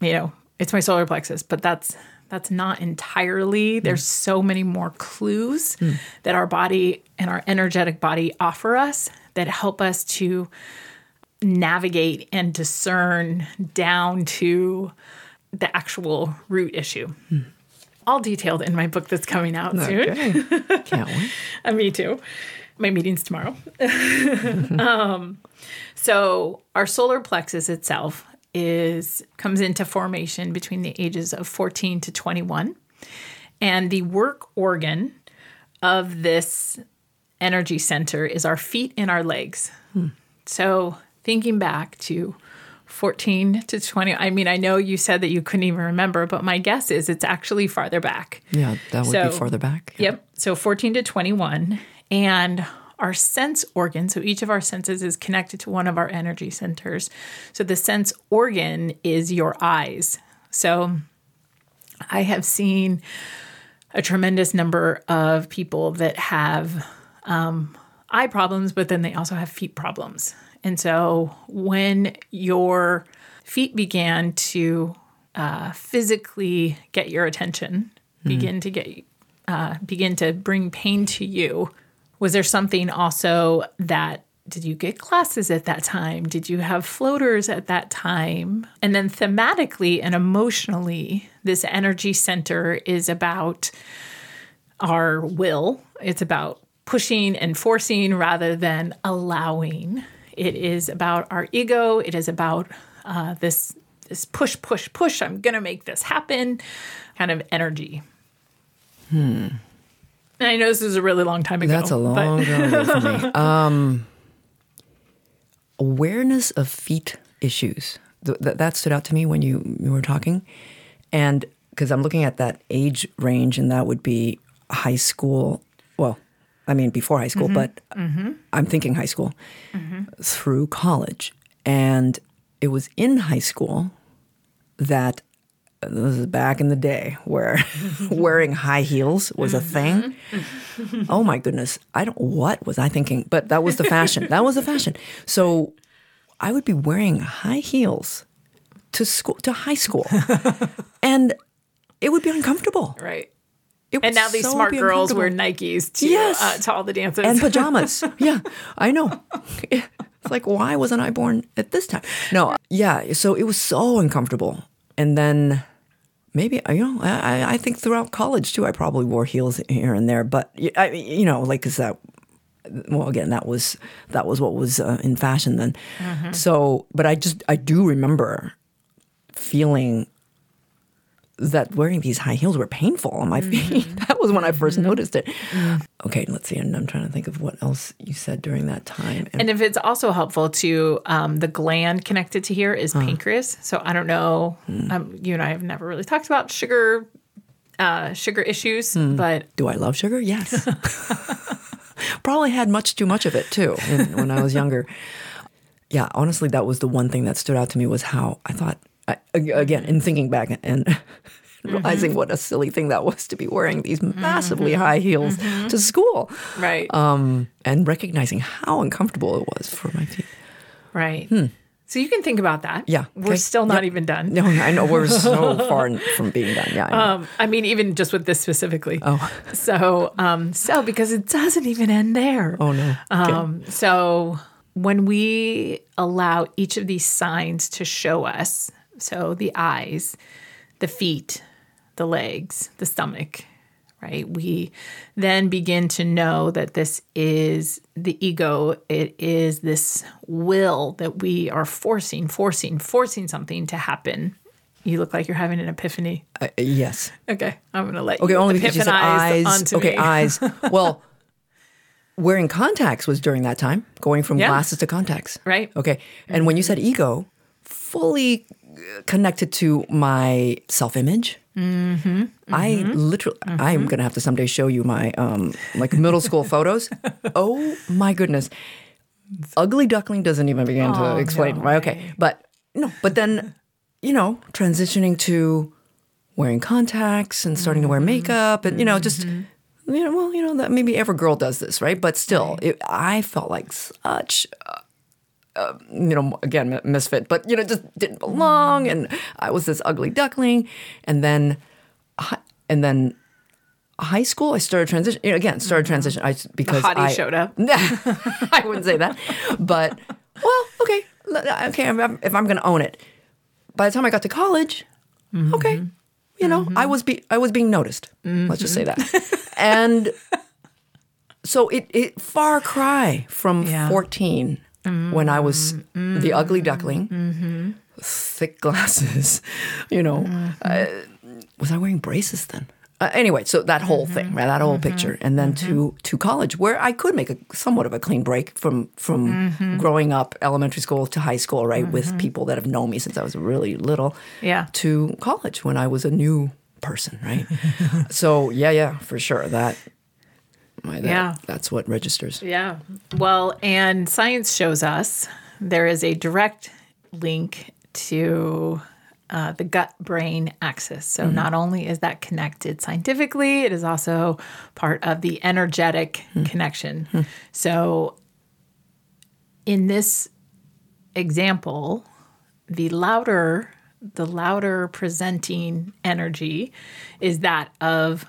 you know, it's my solar plexus, but that's that's not entirely. There's so many more clues that our body and our energetic body offer us that help us to navigate and discern down to the actual root issue. All detailed in my book that's coming out soon. Okay. Can't wait. Uh, me too. My meeting's tomorrow. um, so our solar plexus itself is comes into formation between the ages of 14 to 21. And the work organ of this energy center is our feet and our legs. Hmm. So thinking back to 14 to 20, I mean, I know you said that you couldn't even remember, but my guess is it's actually farther back. Yeah, that would So- be farther back. Yep. So 14 to 21. And our sense organ, so each of our senses is connected to one of our energy centers. So the sense organ is your eyes. So I have seen a tremendous number of people that have um, eye problems, but then they also have feet problems. And so when your feet began to uh, physically get your attention, begin to get uh, begin to bring pain to you. Was there something also that did you get classes at that time? Did you have floaters at that time? And then thematically and emotionally, this energy center is about our will. It's about pushing and forcing rather than allowing. It is about our ego. It is about uh, this this push, push, push. I'm gonna make this happen, kind of energy. Hmm. And I know this was a really long time ago. That's a long time ago for me. Um, awareness of feet issues. Th- th- that stood out to me when you, you were talking. And because I'm looking at that age range, and that would be high school. Well, I mean, before high school, mm-hmm. but mm-hmm. I'm thinking high school mm-hmm. through college. And it was in high school that this is back in the day where wearing high heels was a thing. Oh my goodness. I don't what was I thinking? But that was the fashion. that was the fashion. So I would be wearing high heels to school to high school. and it would be uncomfortable. right. It And now these so smart girls wear. Nikes to Yes. uh, to all the dances. and pajamas. yeah, I know. It's like, why wasn't I born at this time? No, yeah. So it was so uncomfortable. And then maybe, you know, I, I think throughout college too, I probably wore heels here and there. But, I, you know, like, is that, well, again, that was that was what was uh, in fashion then. So, but I just I do remember feeling that wearing these high heels were painful on my feet. That was when I 1st noticed it. Okay, let's see. And I'm trying to think of what else you said during that time. And, And if it's also helpful to um, the gland connected to here is pancreas. So I don't know. Um, you and I have never really talked about sugar, uh, sugar issues, but do I love sugar? Yes. Probably had much too much of it too in, when I was younger. Yeah, honestly, that was the one thing that stood out to me was how I thought. I, again, in thinking back and realizing what a silly thing that was to be wearing these massively high heels to school, right, um, and recognizing how uncomfortable it was for my feet. right. So you can think about that. Yeah, we're okay. still not Yep. even done. No, I know we're so far from being done. Yeah, I. Um, I mean, even just with this specifically. Oh. So, um, so because it doesn't even end there. oh no. Okay. Um, so when we allow each of these signs to show us, so the eyes, the feet, the legs, the stomach, right? We then begin to know that this is the ego. It is this will that we are forcing, forcing, forcing something to happen. You look like you're having an epiphany. Uh, yes. Okay, I'm going to let Okay, you only because you said eyes. onto Okay, me. eyes. Well, wearing contacts was during that time, going from Yeah. glasses to contacts. Right. Okay. And when you said ego, fully uh, connected to my self image. Mm-hmm. I literally, I'm going to have to someday show you my um, like middle school photos. Oh my goodness. Ugly Duckling doesn't even begin to Oh, explain. no right? Okay. But no, but then, you know, transitioning to wearing contacts and starting to wear makeup and, you know, just, you know, well, you know, that maybe every girl does this, right? But still, it, I felt like such, uh, uh, you know, again, misfit, but, you know, just didn't belong. And I was this ugly duckling. And then, and then, High school, I started transition you know, again. Started mm-hmm. transition I, because Hottie I showed up. I wouldn't say that, but well, okay, okay. If I'm going to own it, by the time I got to college, mm-hmm. okay, you know, I mm-hmm. was be I was being noticed. Let's just say that, and so it it far cry from Yeah. 14 when I was mm-hmm. the ugly duckling, mm-hmm. thick glasses, you know. Mm-hmm. Uh, was I wearing braces then? Uh, anyway, so that whole thing, right? That whole picture, and then to to college, where I could make a somewhat of a clean break from from growing up, elementary school to high school, right, with people that have known me since I was really little, Yeah. to college when I was a new person, right? so yeah, yeah, for sure that. That Yeah. that's what registers. Yeah. Well, and science shows us there is a direct link to uh, the gut brain axis. So mm-hmm. not only is that connected scientifically, it is also part of the energetic hmm. connection. Hmm. So in this example, the louder the louder presenting energy is that of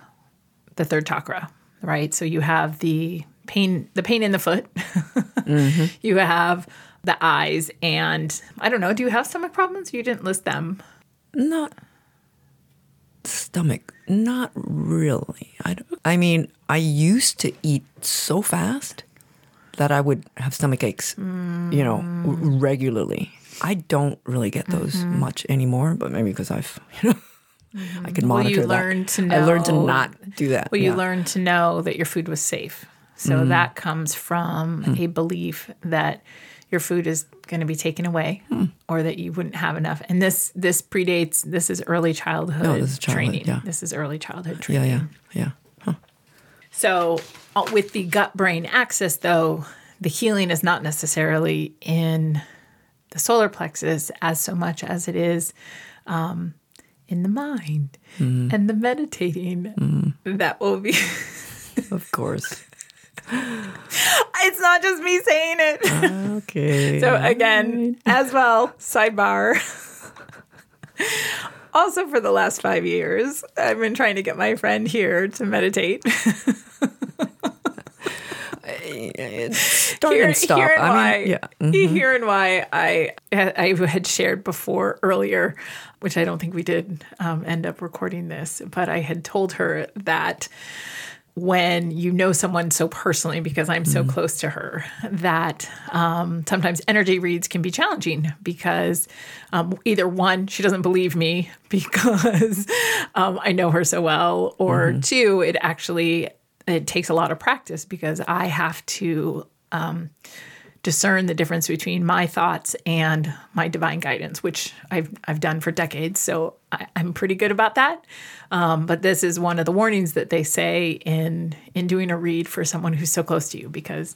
the third chakra, right? So you have the pain, the pain in the foot. mm-hmm. You have the eyes, and I don't know. Do you have stomach problems? You didn't list them. Not stomach. Not really. I, I mean, I used to eat so fast that I would have stomach aches, mm. you know, regularly. I don't really get those mm-hmm. much anymore, but maybe because I've, you know, mm-hmm. I can monitor well, you that. To know, I learned to not do that. Well, you yeah. learned to know that your food was safe. So mm. that comes from mm. a belief that your food is going to be taken away mm. or that you wouldn't have enough. And this this predates this is early childhood, no, this is childhood training. Yeah. This is early childhood training. Yeah, yeah, yeah. Huh. So uh, with the gut brain axis though, the healing is not necessarily in the solar plexus as so much as it is um, in the mind mm. and the meditating mm. that will be of course. It's not just me saying it. Okay. So again as well sidebar. Also for the last five years i've been trying to get my friend here to meditate start here, and stop. Here and I why, mean, yeah. Mm-hmm. Here and why I I had shared before earlier, which I don't think we did um, end up recording this, but I had told her that when you know someone so personally, because I'm so mm close to her, that um, sometimes energy reads can be challenging because um, either one, she doesn't believe me because um, I know her so well, or mm-hmm. two, it actually it takes a lot of practice because I have to um, discern the difference between my thoughts and my divine guidance, which I've I've done for decades. So I, am pretty good about that. Um, but this is one of the warnings that they say in in doing a read for someone who's so close to you because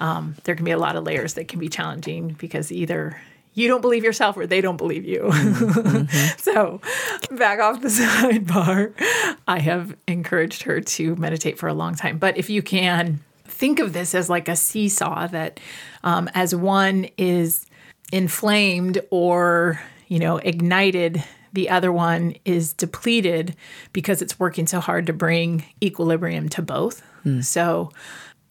um, there can be a lot of layers that can be challenging because either you don't believe yourself or they don't believe you. Mm-hmm. so, back off the sidebar, I have encouraged her to meditate for a long time. But if you can think of this as like a seesaw, that um, as one is inflamed or, you know, ignited, the other one is depleted because it's working so hard to bring equilibrium to both. Mm. So,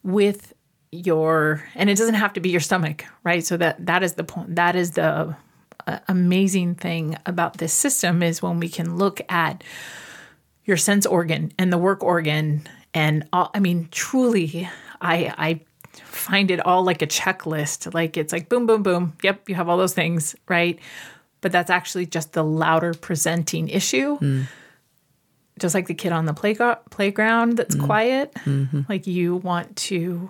with your and it doesn't have to be your stomach right so that that is the point that is the uh, amazing thing about this system is when we can look at your sense organ and the work organ and all, i mean truly i i find it all like a checklist like it's like boom boom boom yep you have all those things right but that's actually just the louder presenting issue mm. just like the kid on the playgo- playground that's mm. quiet mm-hmm. like you want to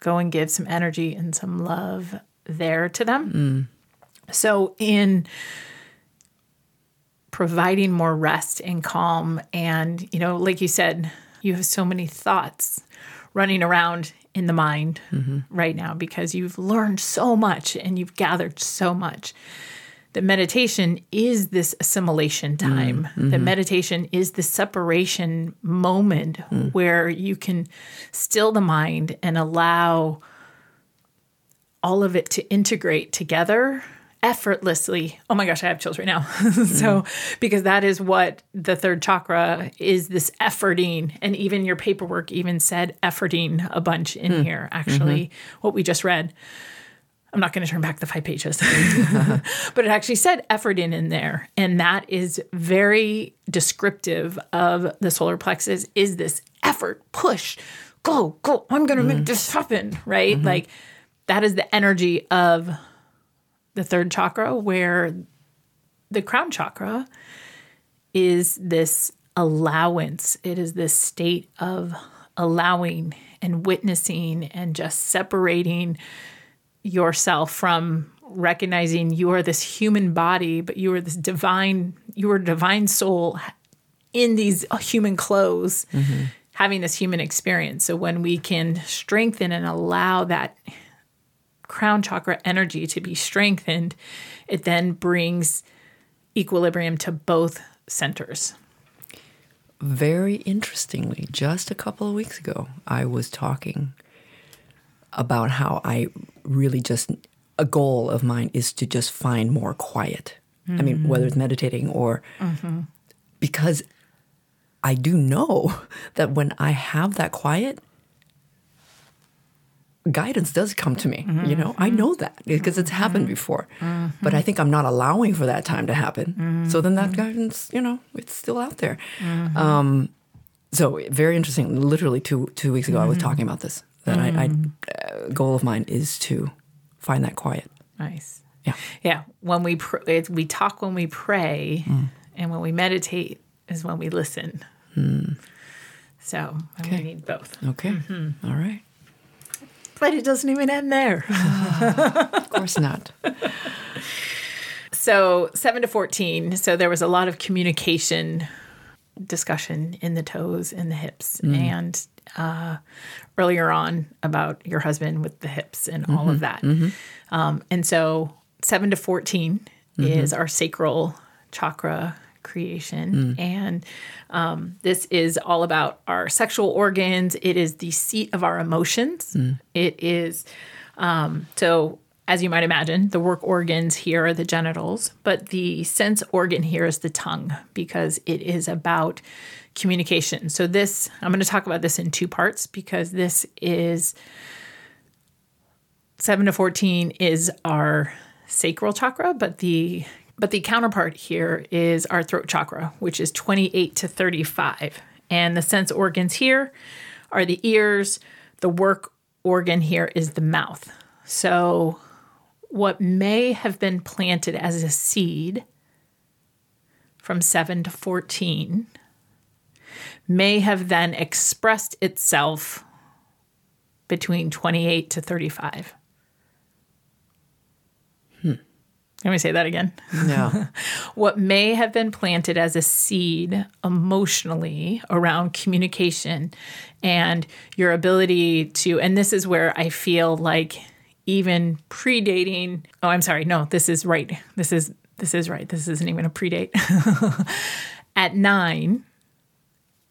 go and give some energy and some love there to them. Mm. So, in providing more rest and calm, and, you know, like you said, you have so many thoughts running around in the mind mm-hmm. right now because you've learned so much and you've gathered so much that meditation is this assimilation mm, time. Mm-hmm. That meditation is the separation moment mm. where you can still the mind and allow all of it to integrate together effortlessly. Oh my gosh, I have chills right now. so, mm. because that is what the third chakra is this efforting. And even your paperwork even said efforting a bunch in mm. here, actually, mm-hmm. what we just read. I'm not going to turn back the five pages, but it actually said effort in in there. And that is very descriptive of the solar plexus is this effort, push, go, go. I'm going to mm-hmm. make this happen, right? Mm-hmm. Like that is the energy of the third chakra where the crown chakra is this allowance. It is this state of allowing and witnessing and just separating yourself from recognizing you are this human body, but you are this divine, you are divine soul in these human clothes, mm-hmm. having this human experience. So when we can strengthen and allow that crown chakra energy to be strengthened, it then brings equilibrium to both centers. Very interestingly, just a couple of weeks ago, I was talking about how I really just a goal of mine is to just find more quiet I mean, hmm. whether it's meditating or mm-hmm. because I do know that when I have that quiet, guidance does come to me. You mm-hmm. know, I know that mm-hmm. because it's happened before. But I think I'm not allowing for that time to happen. So then that guidance, you know, it's still out there. Um, so very interesting. Literally two two weeks ago, I was talking about this. That I, I uh, goal of mine is to find that quiet. Nice. Yeah. Yeah. When we pr- it's, we talk when we pray, Mm. and when we meditate is when we listen. Mm. So and we need both. Okay. All right. But it doesn't even end there. Of course not. so seven to fourteen. So there was a lot of communication discussion in the toes and the hips, and uh, earlier on about your husband with the hips and all of that. Um, and so seven to 14 is our sacral chakra creation. And um, this is all about our sexual organs. It is the seat of our emotions. It is, um, so as you might imagine, the work organs here are the genitals, but the sense organ here is the tongue because it is about communication. So, this, I'm going to talk about this in two parts because this is 7 to 14 is our sacral chakra, but the but the counterpart here is our throat chakra, which is 28 to 35. And the sense organs here are the ears, the work organ here is the mouth. So what may have been planted as a seed from 7 to 14 may have then expressed itself between 28 to 35. Hmm. Let me say that again. Yeah. What may have been planted as a seed emotionally around communication and your ability to, and this is where I feel like even predating, oh, I'm sorry, no, this is right. This is, this is right. This isn't even a predate. At nine,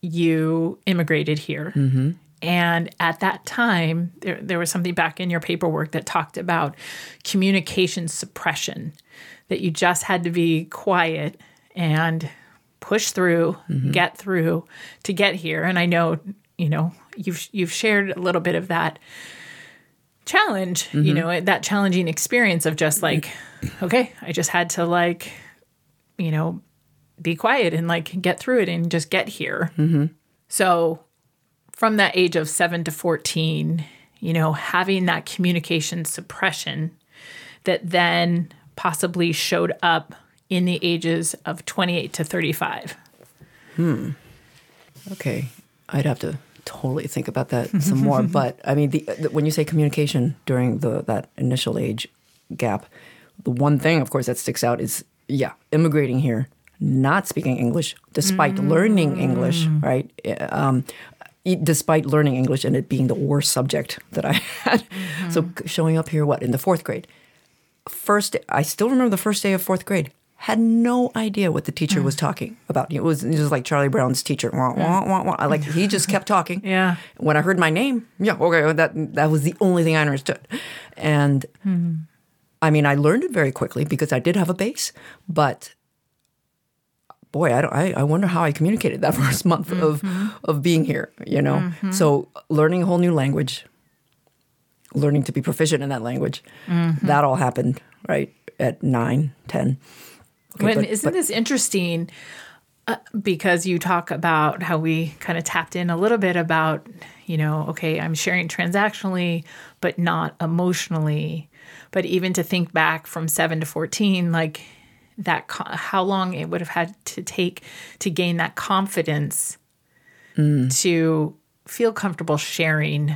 you immigrated here. Mm-hmm. And at that time, there, there was something back in your paperwork that talked about communication suppression, that you just had to be quiet and push through, mm-hmm. get through to get here. And I know, you know, you've you've shared a little bit of that challenge, you mm-hmm. know, that challenging experience of just like, mm-hmm. okay, I just had to like, you know, be quiet and like get through it and just get here. Mm-hmm. So from that age of seven to 14, you know, having that communication suppression that then possibly showed up in the ages of 28 to 35. Hmm. Okay, I'd have to totally think about that some more. But I mean, the, the, when you say communication during the that initial age gap, the one thing, of course, that sticks out is yeah, immigrating here, not speaking English, despite mm. learning English, right? Eh, um, e- despite learning English and it being the worst subject that I had, so mm-hmm. showing up here, what in the fourth grade, first, I still remember the first day of fourth grade. Had no idea what the teacher was mm. talking about. It was, it was like Charlie Brown's teacher. Wah, wah, wah, wah. Like he just kept talking. Yeah. When I heard my name, yeah, okay, that that was the only thing I understood. And mm-hmm. I mean, I learned it very quickly because I did have a base. But boy, I don't. I, I wonder how I communicated that first month of mm-hmm. of being here. You know, mm-hmm. so learning a whole new language, learning to be proficient in that language, that all happened right at nine, ten. Okay, when, but- isn't but- this interesting? Uh, because you talk about how we kind of tapped in a little bit about, you know, okay, I'm sharing transactionally, but not emotionally. But even to think back from seven to 14, like that, co- how long it would have had to take to gain that confidence to feel comfortable sharing,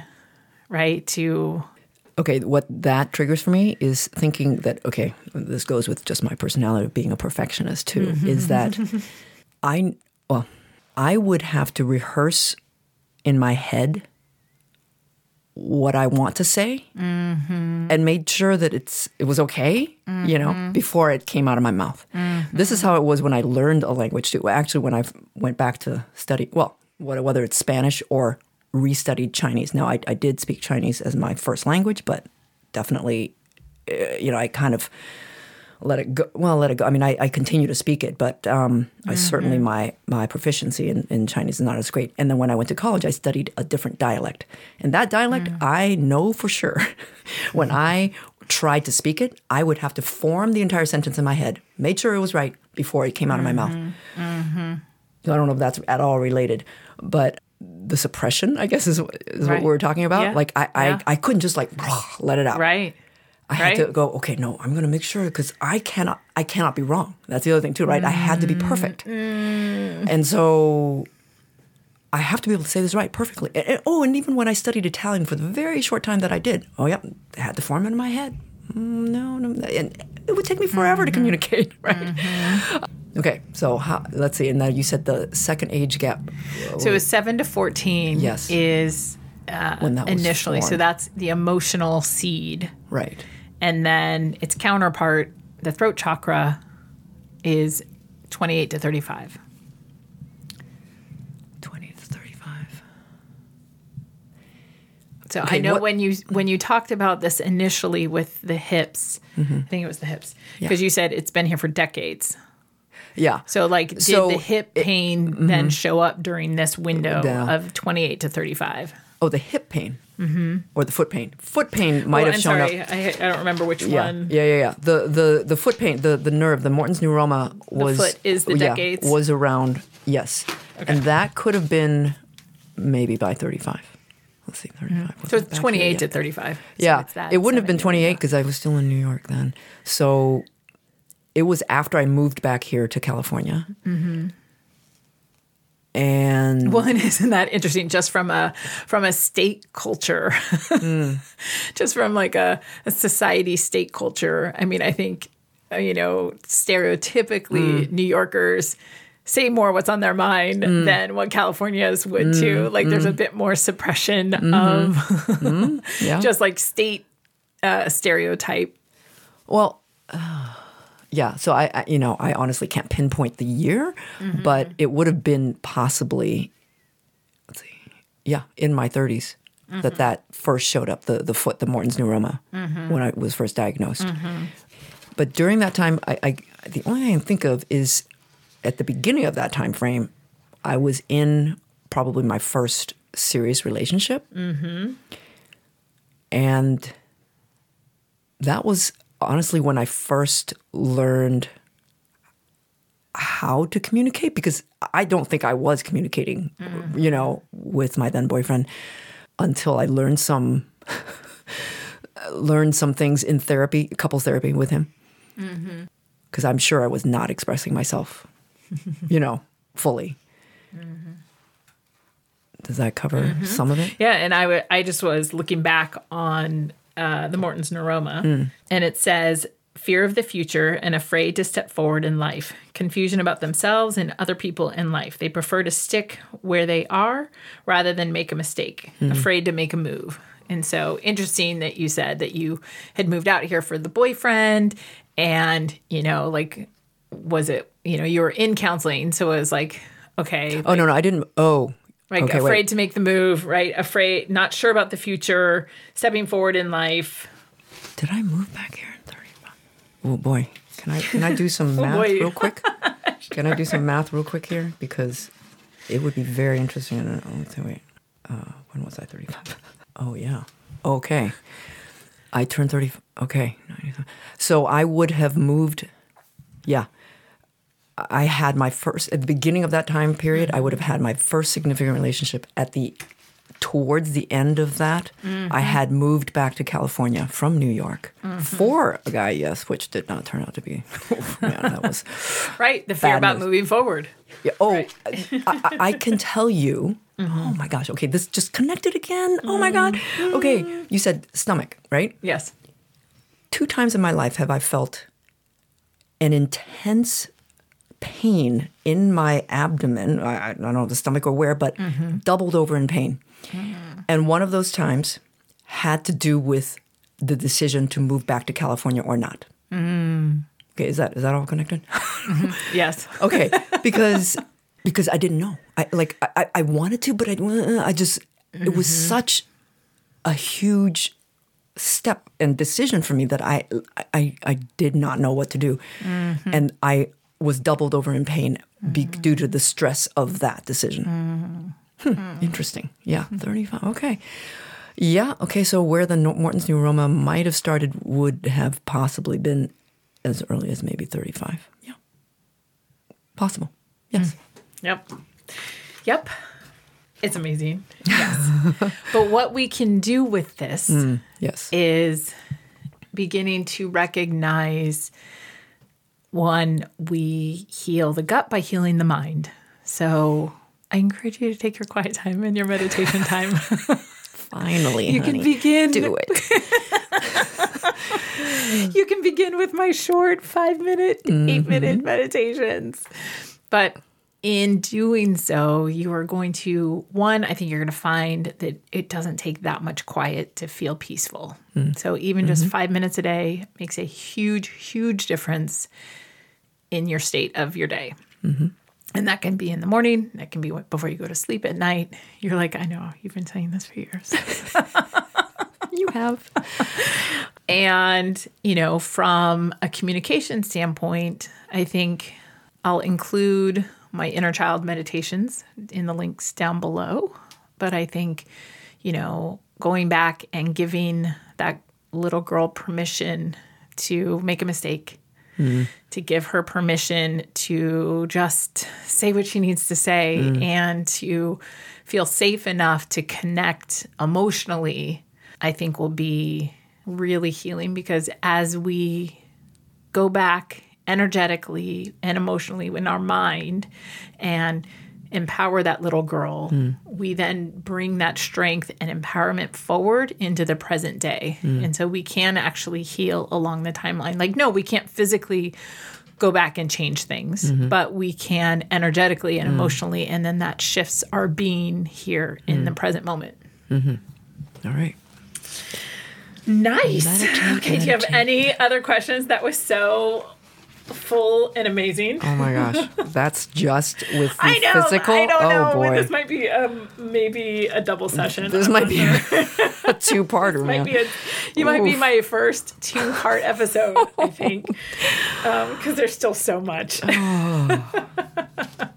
right? To, okay, what that triggers for me is thinking that okay, this goes with just my personality of being a perfectionist too. Mm-hmm. Is that I well, I would have to rehearse in my head what I want to say mm-hmm. and made sure that it's it was okay, you know, mm-hmm. before it came out of my mouth. This is how it was when I learned a language too. Actually, when I went back to study, well, whether it's Spanish or restudied Chinese. Now, I, I did speak Chinese as my first language, but definitely, uh, you know, I kind of let it go. Well, let it go. I mean, I, I continue to speak it, but um, I certainly my my proficiency in, in Chinese is not as great. And then when I went to college, I studied a different dialect, and that dialect I know for sure. when I tried to speak it, I would have to form the entire sentence in my head, made sure it was right before it came out of my mouth. So I don't know if that's at all related, but the suppression, I guess, is, is Right. what we're talking about. Yeah. Like I, Yeah. I, I couldn't just like let it out. Right. I had Right. to go. Okay, no, I'm going to make sure because I cannot. I cannot be wrong. That's the other thing too, right? I had to be perfect, mm. Mm. and so I have to be able to say this right perfectly. And- and- oh, and even when I studied Italian for the very short time that I did, oh yep, I had the form in my head. Mm, No, no, and it would take me forever to mm-hmm. communicate, right? Mm-hmm. Okay, so how, let's see. And now you said the second age gap So it was seven to fourteen. Yes. Is uh, when that was initially. So that's the emotional seed, right. and then its counterpart, the throat chakra, is twenty-eight to thirty-five. Twenty to thirty-five. So I know what- when you when you talked about this initially with the hips, I think it was the hips, because you said it's been here for decades. Yeah. So like, did So the hip pain then show up during this window Yeah. of twenty-eight to thirty-five? Oh, the hip pain, mm-hmm. or the foot pain. Foot pain might Oh, have I'm shown sorry, up. I, I don't remember which Yeah, one. yeah, yeah, yeah. The the the foot pain, the the nerve, the Morton's neuroma was foot is the yeah, decades? was around yes, and that could have been maybe by thirty five. Let's see, thirty five. So it's 28 to 35. So yeah, it wouldn't have been 28 because I was still in New York then. So it was after I moved back here to California. Mm-hmm. And. Well, and isn't that interesting? Just from a from a state culture, Mm. just from like a, a society state culture. I mean, I think uh, you know stereotypically Mm. New Yorkers say more what's on their mind Mm. than what California's would too. Like there's a bit more suppression Mm-hmm. of yeah, just like state uh, stereotype. Well, uh, yeah. So I, I, you know, I honestly can't pinpoint the year, mm-hmm. but it would have been possibly, let's see, yeah, in my 30s that mm-hmm. that first showed up the the foot, the Morton's neuroma, mm-hmm. when I was first diagnosed. But during that time, I, I the only thing I can think of is at the beginning of that time frame, I was in probably my first serious relationship, and that was honestly when I first learned how to communicate because I don't think I was communicating, mm. you know, with my then boyfriend until I learned some learned some things in therapy, couples therapy with him. Mm-hmm. Because I'm sure I was not expressing myself, you know, fully. Mm-hmm. Does that cover mm-hmm. some of it? Yeah, and I wa- I just was looking back on uh, the Morton's neuroma, and it says fear of the future and afraid to step forward in life, confusion about themselves and other people in life. They prefer to stick where they are rather than make a mistake, afraid to make a move. And so interesting that you said that you had moved out here for the boyfriend, and you know, like, was it you know you were in counseling, so it was like okay, Oh no, no, I didn't. Oh, like okay, afraid wait. to make the move, right? Afraid, not sure about the future, stepping forward in life. Did I move back here in 35? Oh boy. Can I can I do some math Oh, boy. real quick? Can I do some math real quick here? Because it would be very interesting. I don't know. Wait. Uh, when was I 35? Oh yeah. Okay. I turned 30. Okay. So I would have moved. Yeah. I had my first at the beginning of that time period. I would have had my first significant relationship at the towards the end of that. I mm-hmm. had moved back to California from New York mm-hmm. for a guy, yes, which did not turn out to be. man, that was Right, the fear about news. moving forward. yeah, oh, I, I, I can tell you. Mm-hmm. Oh my gosh. Okay, this just connected again. Oh my god. Okay, you said stomach, right? Yes. Two times in my life have I felt an intense pain in my abdomen. I, I don't know the stomach or where, but mm-hmm. doubled over in pain. Mm-hmm. And one of those times had to do with the decision to move back to California or not. Mm. Okay, is that is that all connected? Mm-hmm. Yes. okay because because i didn't know i like i, I wanted to but i uh, i just it was such a huge step and decision for me that I I, I did not know what to do, and I was doubled over in pain be, mm-hmm. due to the stress of that decision. Mm-hmm. Hmm, mm-hmm. interesting. Yeah, thirty-five. Okay. Yeah. Okay. So where the Morton's neuroma might have started would have possibly been as early as maybe thirty-five. Yeah. Possible. Yes. Mm. Yep. Yep. It's amazing. Yes. but what we can do with this mm, Yes. is beginning to recognize one, we heal the gut by healing the mind. So I encourage you to take your quiet time and your meditation time. Finally, you can honey. begin do it. you can begin with my short five minute, eight minute mm-hmm. meditations. But in doing so, you are going to, one, I think you're going to find that it doesn't take that much quiet to feel peaceful. Hmm. So even just mm-hmm. five minutes a day makes a huge, huge difference in your state of your day. Mm-hmm. And that can be in the morning, that can be before you go to sleep at night. You're like, I know, you've been saying this for years. You have. And, you know, from a communication standpoint, I think I'll include my inner child meditations in the links down below. But I think, you know, going back and giving that little girl permission to make a mistake, mm-hmm. to give her permission to just say what she needs to say mm-hmm. and to feel safe enough to connect emotionally, I think will be really healing because as we go back energetically and emotionally in our mind and empower that little girl, hmm. we then bring that strength and empowerment forward into the present day. Hmm. And so we can actually heal along the timeline. Like, no, we can't physically go back and change things, hmm. but we can energetically and emotionally. And then that shifts our being here in the present moment. Mm-hmm. All right. Nice. Meditate, okay, do you have any other questions? That was so full and amazing. Oh my gosh, that's just with the I know. physical. I don't oh know. boy, This might be um, maybe a double session. this might be a two-parter, might be a, you might be my first two part episode, I think, because there's still so much.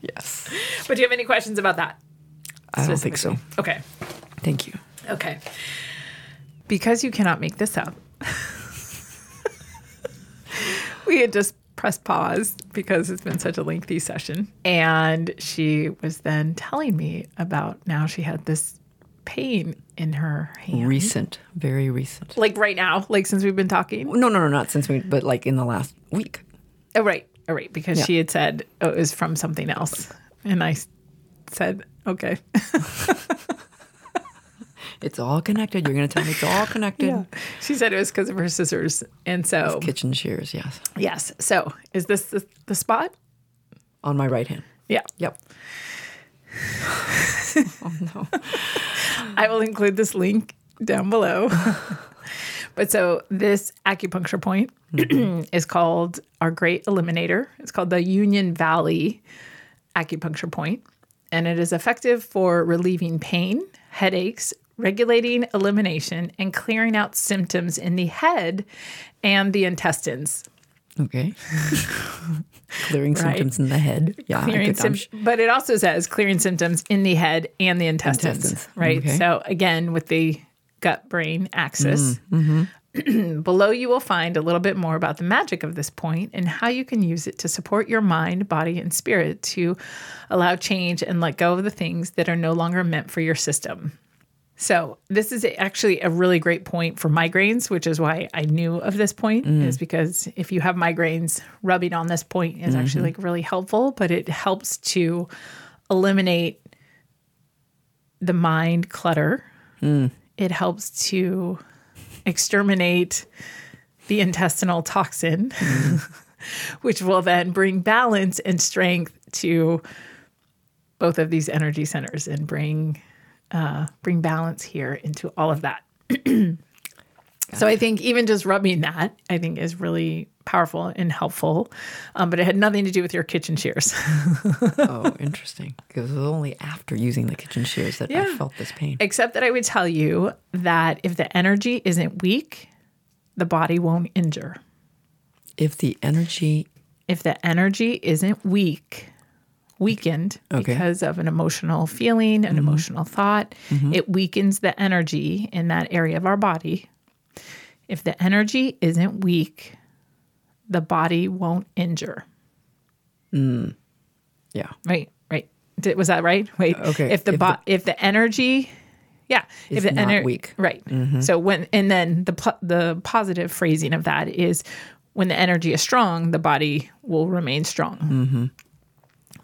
yes, But do you have any questions about that? I don't think so. Okay. Thank you. Okay. Because you cannot make this up, we had just pressed pause because it's been such a lengthy session. And she was then telling me about now she had this pain in her hand. Recent, very recent. Like right now, like since we've been talking. No, no, no, not since we, but like in the last week. Oh, right. Oh, right. Because Yeah. she had said oh, it was from something else. And I said, okay. It's all connected. You're going to tell me it's all connected. She said it was because of her scissors. And so, Kitchen shears, yes, yes. So is this the, the spot? on my right hand. Yeah. Yep. oh no. I will include this link down below. but so this acupuncture point mm-hmm. is called our great eliminator. It's called the Union Valley acupuncture point, and it is effective for relieving pain, headaches, regulating elimination, and clearing out symptoms in the head and the intestines. Okay. Clearing Right. symptoms in the head. Yeah, clearing could, but it also says clearing symptoms in the head and the intestines, Intestines, right? okay. So again, with the gut brain axis. Mm-hmm. Below you will find a little bit more about the magic of this point and how you can use it to support your mind, body, and spirit to allow change and let go of the things that are no longer meant for your system. So, this is actually a really great point for migraines, which is why I knew of this point, mm. is because if you have migraines, rubbing on this point is actually mm-hmm. like really helpful, but it helps to eliminate the mind clutter. Mm. It helps to exterminate the intestinal toxin, mm. which will then bring balance and strength to both of these energy centers and bring uh, bring balance here into all of that. so I think even just rubbing that, I think is really powerful and helpful, um, but it had nothing to do with your kitchen shears. oh, interesting. Because it was only after using the kitchen shears that I felt this pain. Except that I would tell you that if the energy isn't weak, the body won't injure. If the energy, If the energy isn't weak, weakened Okay. Mm-hmm. because of an emotional feeling, an mm-hmm. emotional thought, mm-hmm. it weakens the energy in that area of our body. If the energy isn't weak, the body won't injure. Mm. yeah, Right, right. Did, was that right? Wait. Okay, If the if bo- the- if the energy, yeah, if the not ener- weak. right. Mm-hmm. So when and then the the positive phrasing of that is when the energy is strong, the body will remain strong.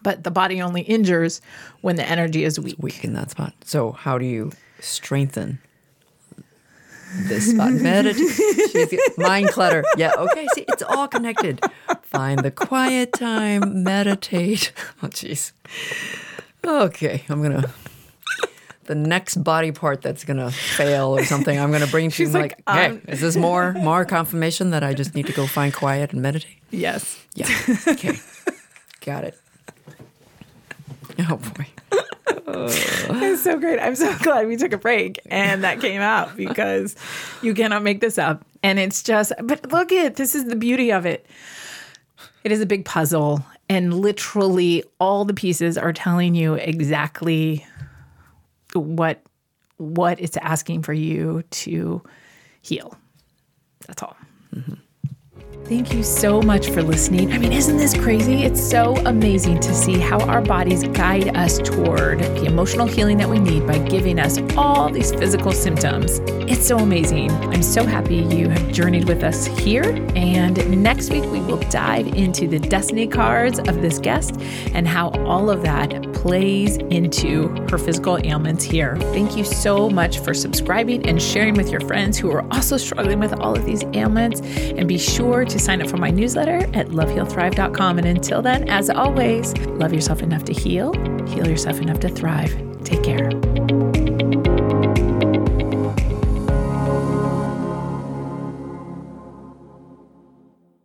But the body only injures when the energy is weak. weak in that spot. So, how do you strengthen this spot? Meditate. Mind clutter. Yeah, okay. See, it's all connected. Find the quiet time, meditate. Oh, jeez. Okay, I'm going to. The next body part that's gonna fail or something, I'm gonna bring to you like, like, hey, um, is this more more confirmation that I just need to go find quiet and meditate? Yes. Yeah. Okay. Got it. Oh boy. It's so great. I'm so glad we took a break and that came out because you cannot make this up. And it's just, but look at this is the beauty of it. It is a big puzzle, and literally all the pieces are telling you exactly what what it's asking for you to heal. That's all. Mm-hmm. Thank you so much for listening. I mean, isn't this crazy? It's so amazing to see how our bodies guide us toward the emotional healing that we need by giving us all these physical symptoms. It's so amazing. I'm so happy you have journeyed with us here. And next week, we will dive into the destiny cards of this guest and how all of that plays into her physical ailments here. Thank you so much for subscribing and sharing with your friends who are also struggling with all of these ailments. And be sure to sign up for my newsletter at lovehealthrive.com. And until then, as always, love yourself enough to heal, heal yourself enough to thrive. Take care.